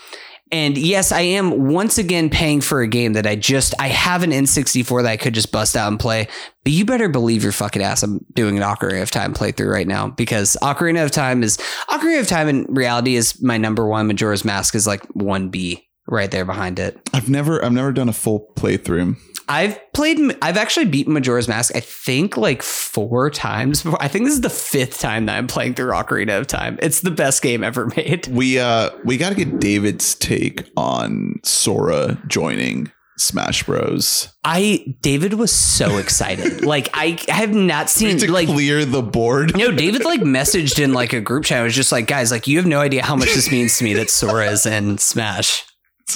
Speaker 2: and yes, I am once again paying for a game that I just I have an N64 that I could just bust out and play. But you better believe your fucking ass I'm doing an Ocarina of Time playthrough right now because Ocarina of Time is Ocarina of Time in reality is my number one. Majora's Mask is like one B right there behind it.
Speaker 1: I've never I've never done a full playthrough.
Speaker 2: I've played. I've actually beaten Majora's Mask. I think like four times. Before. I think this is the fifth time that I'm playing through Ocarina of Time. It's the best game ever made.
Speaker 1: We uh we got to get David's take on Sora joining Smash Bros.
Speaker 2: I David was so excited. like I, I have not seen
Speaker 1: to
Speaker 2: like.
Speaker 1: clear the board.
Speaker 2: No, David like messaged in like a group chat. It was just like, guys, like you have no idea how much this means to me that Sora is in Smash.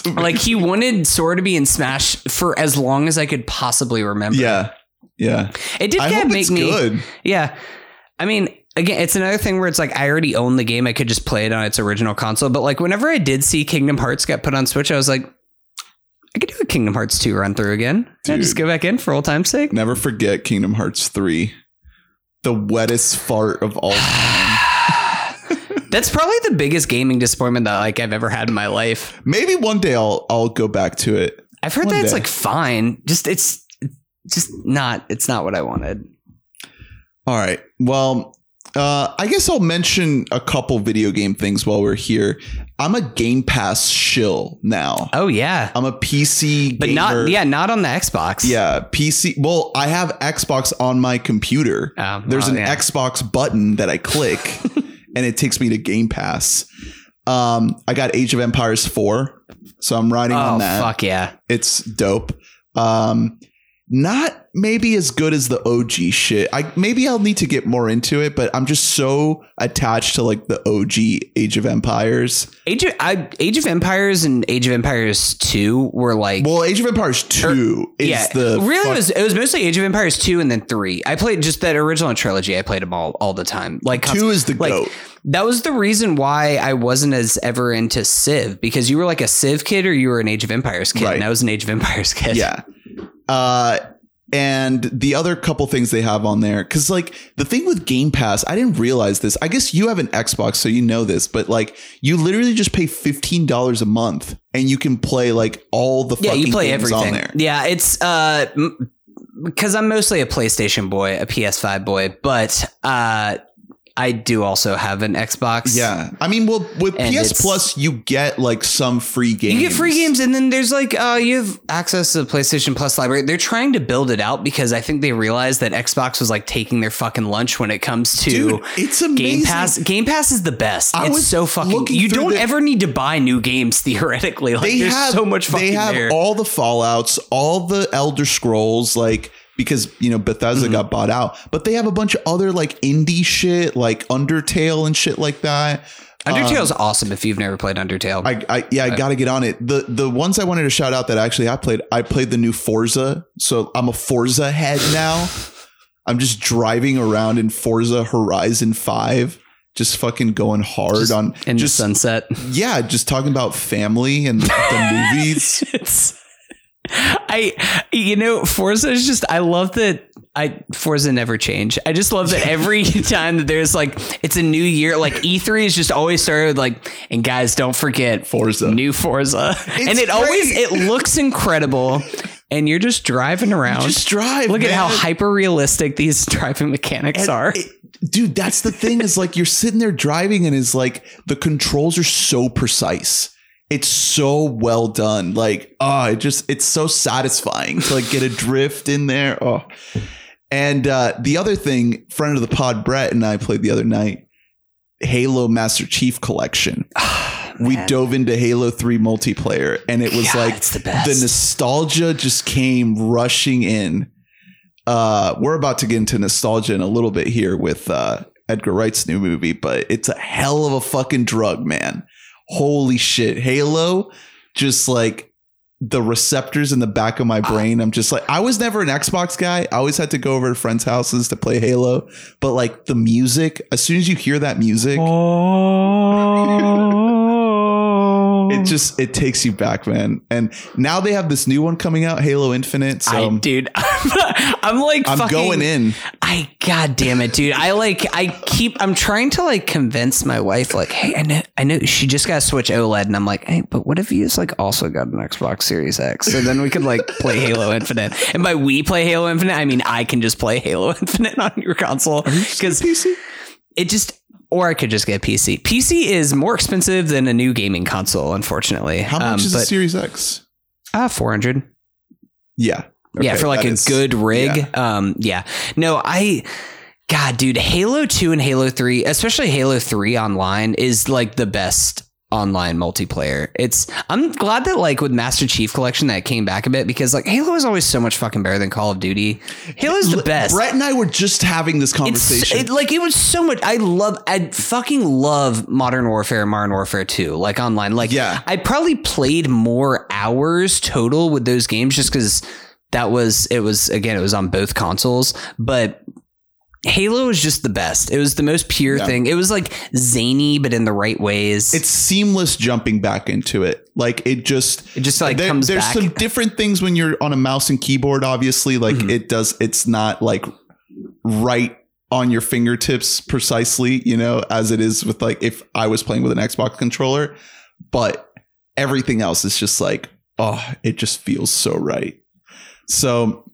Speaker 2: Like he wanted Sora to be in Smash for as long as I could possibly remember.
Speaker 1: yeah, yeah.
Speaker 2: it did kind of make me.
Speaker 1: good.
Speaker 2: Yeah. I mean, again, it's another thing where it's like I already own the game. I could just play it on its original console. But like whenever I did see Kingdom Hearts get put on Switch, I was like, I could do a Kingdom Hearts 2 run through again. Yeah, just go back in for old time's sake.
Speaker 1: Never forget Kingdom Hearts three, the wettest fart of all time.
Speaker 2: That's probably the biggest gaming disappointment that like I've ever had in my life.
Speaker 1: Maybe one day I'll I'll go back to it.
Speaker 2: I've heard
Speaker 1: One
Speaker 2: that it's like fine. Just it's just not it's not what I wanted.
Speaker 1: All right. Well, uh, I guess I'll mention a couple video game things while we're here. I'm a Game Pass shill now.
Speaker 2: Oh yeah.
Speaker 1: I'm a PC,
Speaker 2: But
Speaker 1: gamer.
Speaker 2: not yeah, not on the Xbox.
Speaker 1: Yeah, PC. Well, I have Xbox on my computer.
Speaker 2: Oh,
Speaker 1: There's an
Speaker 2: yeah.
Speaker 1: Xbox button that I click, and it takes me to Game Pass. Um, I got Age of Empires 4, so I'm riding
Speaker 2: Oh
Speaker 1: on that.
Speaker 2: fuck yeah.
Speaker 1: It's dope. Um, not maybe as good as the OG shit. I maybe I'll need to get more into it, but I'm just so attached to like the OG Age of Empires.
Speaker 2: Age of I, Age of Empires and Age of Empires 2 were like
Speaker 1: Well, Age of Empires 2 er, is
Speaker 2: yeah,
Speaker 1: the
Speaker 2: really
Speaker 1: fuck-
Speaker 2: it was it was mostly Age of Empires two and then three. I played just that original trilogy. I played them all all the time. Like
Speaker 1: two is the
Speaker 2: like
Speaker 1: goat.
Speaker 2: that was the reason why I wasn't as ever into Civ because you were like a Civ kid or you were an Age of Empires kid,
Speaker 1: Right.
Speaker 2: and I was an Age of Empires kid.
Speaker 1: Yeah. Uh and the other couple things they have on there cuz like the thing with Game Pass, I didn't realize this. I guess you have an Xbox so you know this, but like you literally just pay $15 a month and you can play like all the
Speaker 2: yeah,
Speaker 1: fucking
Speaker 2: you play
Speaker 1: games
Speaker 2: everything.
Speaker 1: on there.
Speaker 2: Yeah, it's uh because I'm mostly a PlayStation boy, a PS5 boy, but uh I do also have an Xbox.
Speaker 1: Yeah. I mean, well, with
Speaker 2: And
Speaker 1: PS Plus, you get like some free games.
Speaker 2: You get free games, and then there's like uh, you have access to the PlayStation Plus library. They're trying to build it out because I think they realized that Xbox was like taking their fucking lunch when it comes to
Speaker 1: Dude, it's amazing.
Speaker 2: Game Pass. Game Pass is the best.
Speaker 1: I
Speaker 2: it's so fucking. You don't
Speaker 1: the-
Speaker 2: ever need to buy new games theoretically. Like
Speaker 1: They
Speaker 2: there's
Speaker 1: have
Speaker 2: so much fucking
Speaker 1: They have
Speaker 2: there.
Speaker 1: all the Fallout's, all the Elder Scrolls, like because you know Bethesda
Speaker 2: Mm-hmm.
Speaker 1: got bought out, but they have a bunch of other like indie shit, like Undertale and shit like that.
Speaker 2: Undertale Undertale's awesome if you've never played Undertale.
Speaker 1: I, I yeah, I got to get on it. The the ones I wanted to shout out that actually I played, I played the new Forza, so I'm a Forza head now. I'm just driving around in Forza Horizon Five, just fucking going hard
Speaker 2: Just
Speaker 1: on
Speaker 2: in
Speaker 1: just
Speaker 2: the sunset.
Speaker 1: yeah, just talking about family and the movies.
Speaker 2: It's I you know Forza is just I love that I Forza never change. I just love that every time that there's like it's a new year like E3 is just always started with like and guys don't forget
Speaker 1: Forza.
Speaker 2: new Forza and it always it looks incredible and you're just driving around.
Speaker 1: Just drive.
Speaker 2: Look at how hyper realistic these driving mechanics
Speaker 1: And
Speaker 2: are.
Speaker 1: it- dude, that's the thing is like you're sitting there driving and is like the controls are so precise. It's so well done. Like, oh, it just it's so satisfying to like get a drift in there. Oh. And uh the other thing, friend of the pod Brett and I played the other night, Halo Master Chief Collection. we dove into Halo 3 multiplayer and it was
Speaker 2: God,
Speaker 1: like
Speaker 2: the
Speaker 1: the nostalgia just came rushing in. Uh, we're about to get into nostalgia in a little bit here with uh, Edgar Wright's new movie, but it's a hell of a fucking drug, man. Holy shit. Halo, just like the receptors in the back of my ah. brain. I'm just like, I was never an Xbox guy. I always had to go over to friends' houses to play Halo. But like the music, as soon as you hear that music, it oh. just it takes you back, man. And now they have this new one coming out, Halo Infinite. So
Speaker 2: I, dude, I'm like,
Speaker 1: I'm
Speaker 2: fucking,
Speaker 1: going in.
Speaker 2: I god damn it, dude. I like I keep I'm trying to like convince my wife, like, hey, I know I know she just got switch OLED, and I'm like, hey, but what if you just like also got an Xbox Series X? So then we could like play Halo Infinite. And by we play Halo Infinite, I mean I can just play Halo Infinite on your console. Because it just or I could just get a PC. PC is more expensive than a new gaming console, unfortunately.
Speaker 1: How much
Speaker 2: Um,
Speaker 1: is
Speaker 2: but,
Speaker 1: Series X?
Speaker 2: uh, 400
Speaker 1: Yeah.
Speaker 2: yeah, for like a
Speaker 1: is-
Speaker 2: good rig.
Speaker 1: yeah.
Speaker 2: Um, yeah. No, I God, dude, Halo 2 and Halo 3, especially Halo 3 online, is like the best online multiplayer. It's I'm glad that like with Master Chief Collection that came back a bit because like Halo is always so much fucking better than Call of Duty. Halo's the best.
Speaker 1: Brett and I were just having this conversation.
Speaker 2: it, like it was so much. I love. I fucking love Modern Warfare, and Modern Warfare Two, like online. Like,
Speaker 1: Yeah.
Speaker 2: I probably played more hours total with those games just because that was it was again it was on both consoles, but. Halo is just the best. It was the most pure
Speaker 1: Yeah.
Speaker 2: thing. It was like zany, but in the right ways.
Speaker 1: it's seamless jumping back into it. Like it just
Speaker 2: it just like
Speaker 1: there-
Speaker 2: comes
Speaker 1: there's
Speaker 2: back.
Speaker 1: some different things when you're on a mouse and keyboard obviously like
Speaker 2: Mhm.
Speaker 1: it does it's not like right on your fingertips precisely you know as it is with like if i was playing with an xbox controller but everything else is just like oh it just feels so right so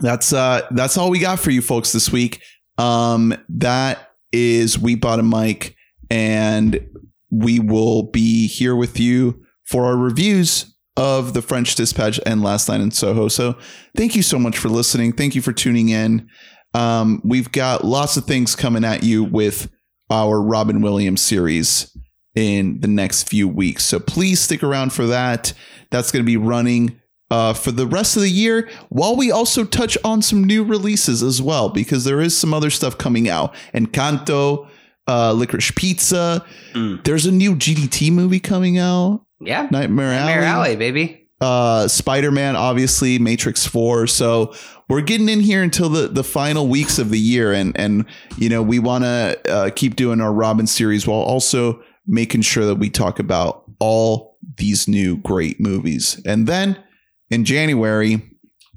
Speaker 1: that's uh that's all we got for you folks this week um that is we bought a mic and we will be here with you for our reviews of the French Dispatch and Last Night in Soho. So thank you so much for listening. Thank you for tuning in. Um, we've got lots of things coming at you with our Robin Williams series in the next few weeks. So please stick around for that. That's going to be running uh, for the rest of the year, while we also touch on some new releases as well, because there is some other stuff coming out. Encanto, uh, Licorice Pizza.
Speaker 2: Mm.
Speaker 1: There's a new GDT movie coming out.
Speaker 2: yeah,
Speaker 1: Nightmare Alley.
Speaker 2: Alley, baby.
Speaker 1: Uh, Spider Man, obviously, Matrix Four. So we're getting in here until the, the final weeks of the year, and and you know we want to uh, keep doing our Robin series while also making sure that we talk about all these new great movies. And then in January,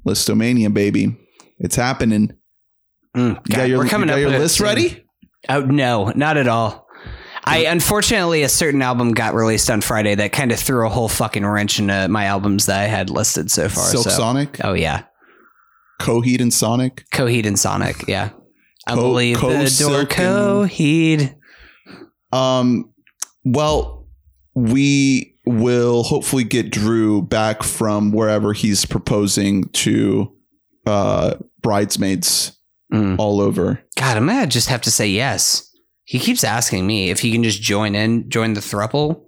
Speaker 1: Listomania, baby, it's happening.
Speaker 2: Mm,
Speaker 1: You got your,
Speaker 2: we're coming
Speaker 1: you got
Speaker 2: up
Speaker 1: your
Speaker 2: it
Speaker 1: list ready?
Speaker 2: Oh no, not at all. I unfortunately a certain album got released on Friday that kind of threw a whole fucking wrench into my albums that I had listed so far.
Speaker 1: Silk
Speaker 2: so.
Speaker 1: Sonic,
Speaker 2: Oh yeah,
Speaker 1: Coheed and Sonic.
Speaker 2: Coheed and Sonic. Yeah, I
Speaker 1: Co-
Speaker 2: believe the door
Speaker 1: and-
Speaker 2: Coheed.
Speaker 1: Um, well, we will hopefully get Drew back from wherever he's proposing to uh, bridesmaids
Speaker 2: Mm.
Speaker 1: all over.
Speaker 2: God, I'm gonna just have to say yes. He keeps asking me if he can just join in, join the thruple.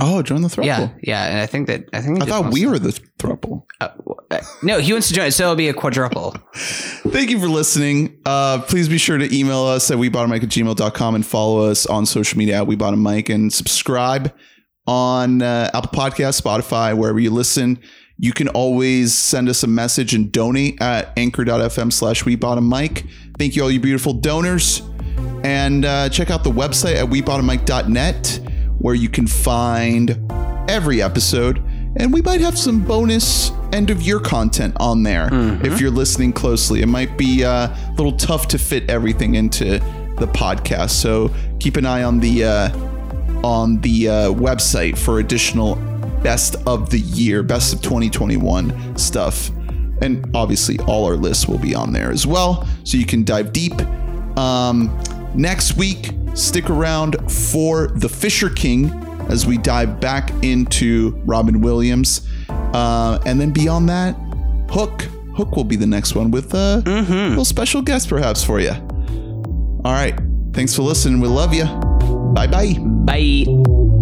Speaker 1: Oh, join the throuple.
Speaker 2: Yeah, yeah, and I think that I think
Speaker 1: I thought we
Speaker 2: to-
Speaker 1: were the throuple.
Speaker 2: Uh, no, he wants to join, so it'll be a quadruple.
Speaker 1: Thank you for listening. Uh, please be sure to email us at weboughtamic at gmail.com and follow us on social media at weboughtamic and subscribe on uh, Apple Podcast, Spotify, wherever you listen. You can always send us a message and donate at anchor.fm slash weboughtamic. Thank you all you beautiful donors. And uh, check out the website at weboughtamic.net where you can find every episode. And we might have some bonus end of year content on there if you're listening closely. It might be uh, a little tough to fit everything into the podcast. So keep an eye on the uh, on the uh, website for additional best of the year, best of 2021 stuff. And obviously, all our lists will be on there as well. So you can dive deep. Um, next week, stick around for The Fisher King as we dive back into Robin Williams. Uh, and then beyond that, Hook. Hook will be the next one with a little special guest perhaps for you. All right. Thanks for listening. We love you. Bye bye.
Speaker 2: Bye.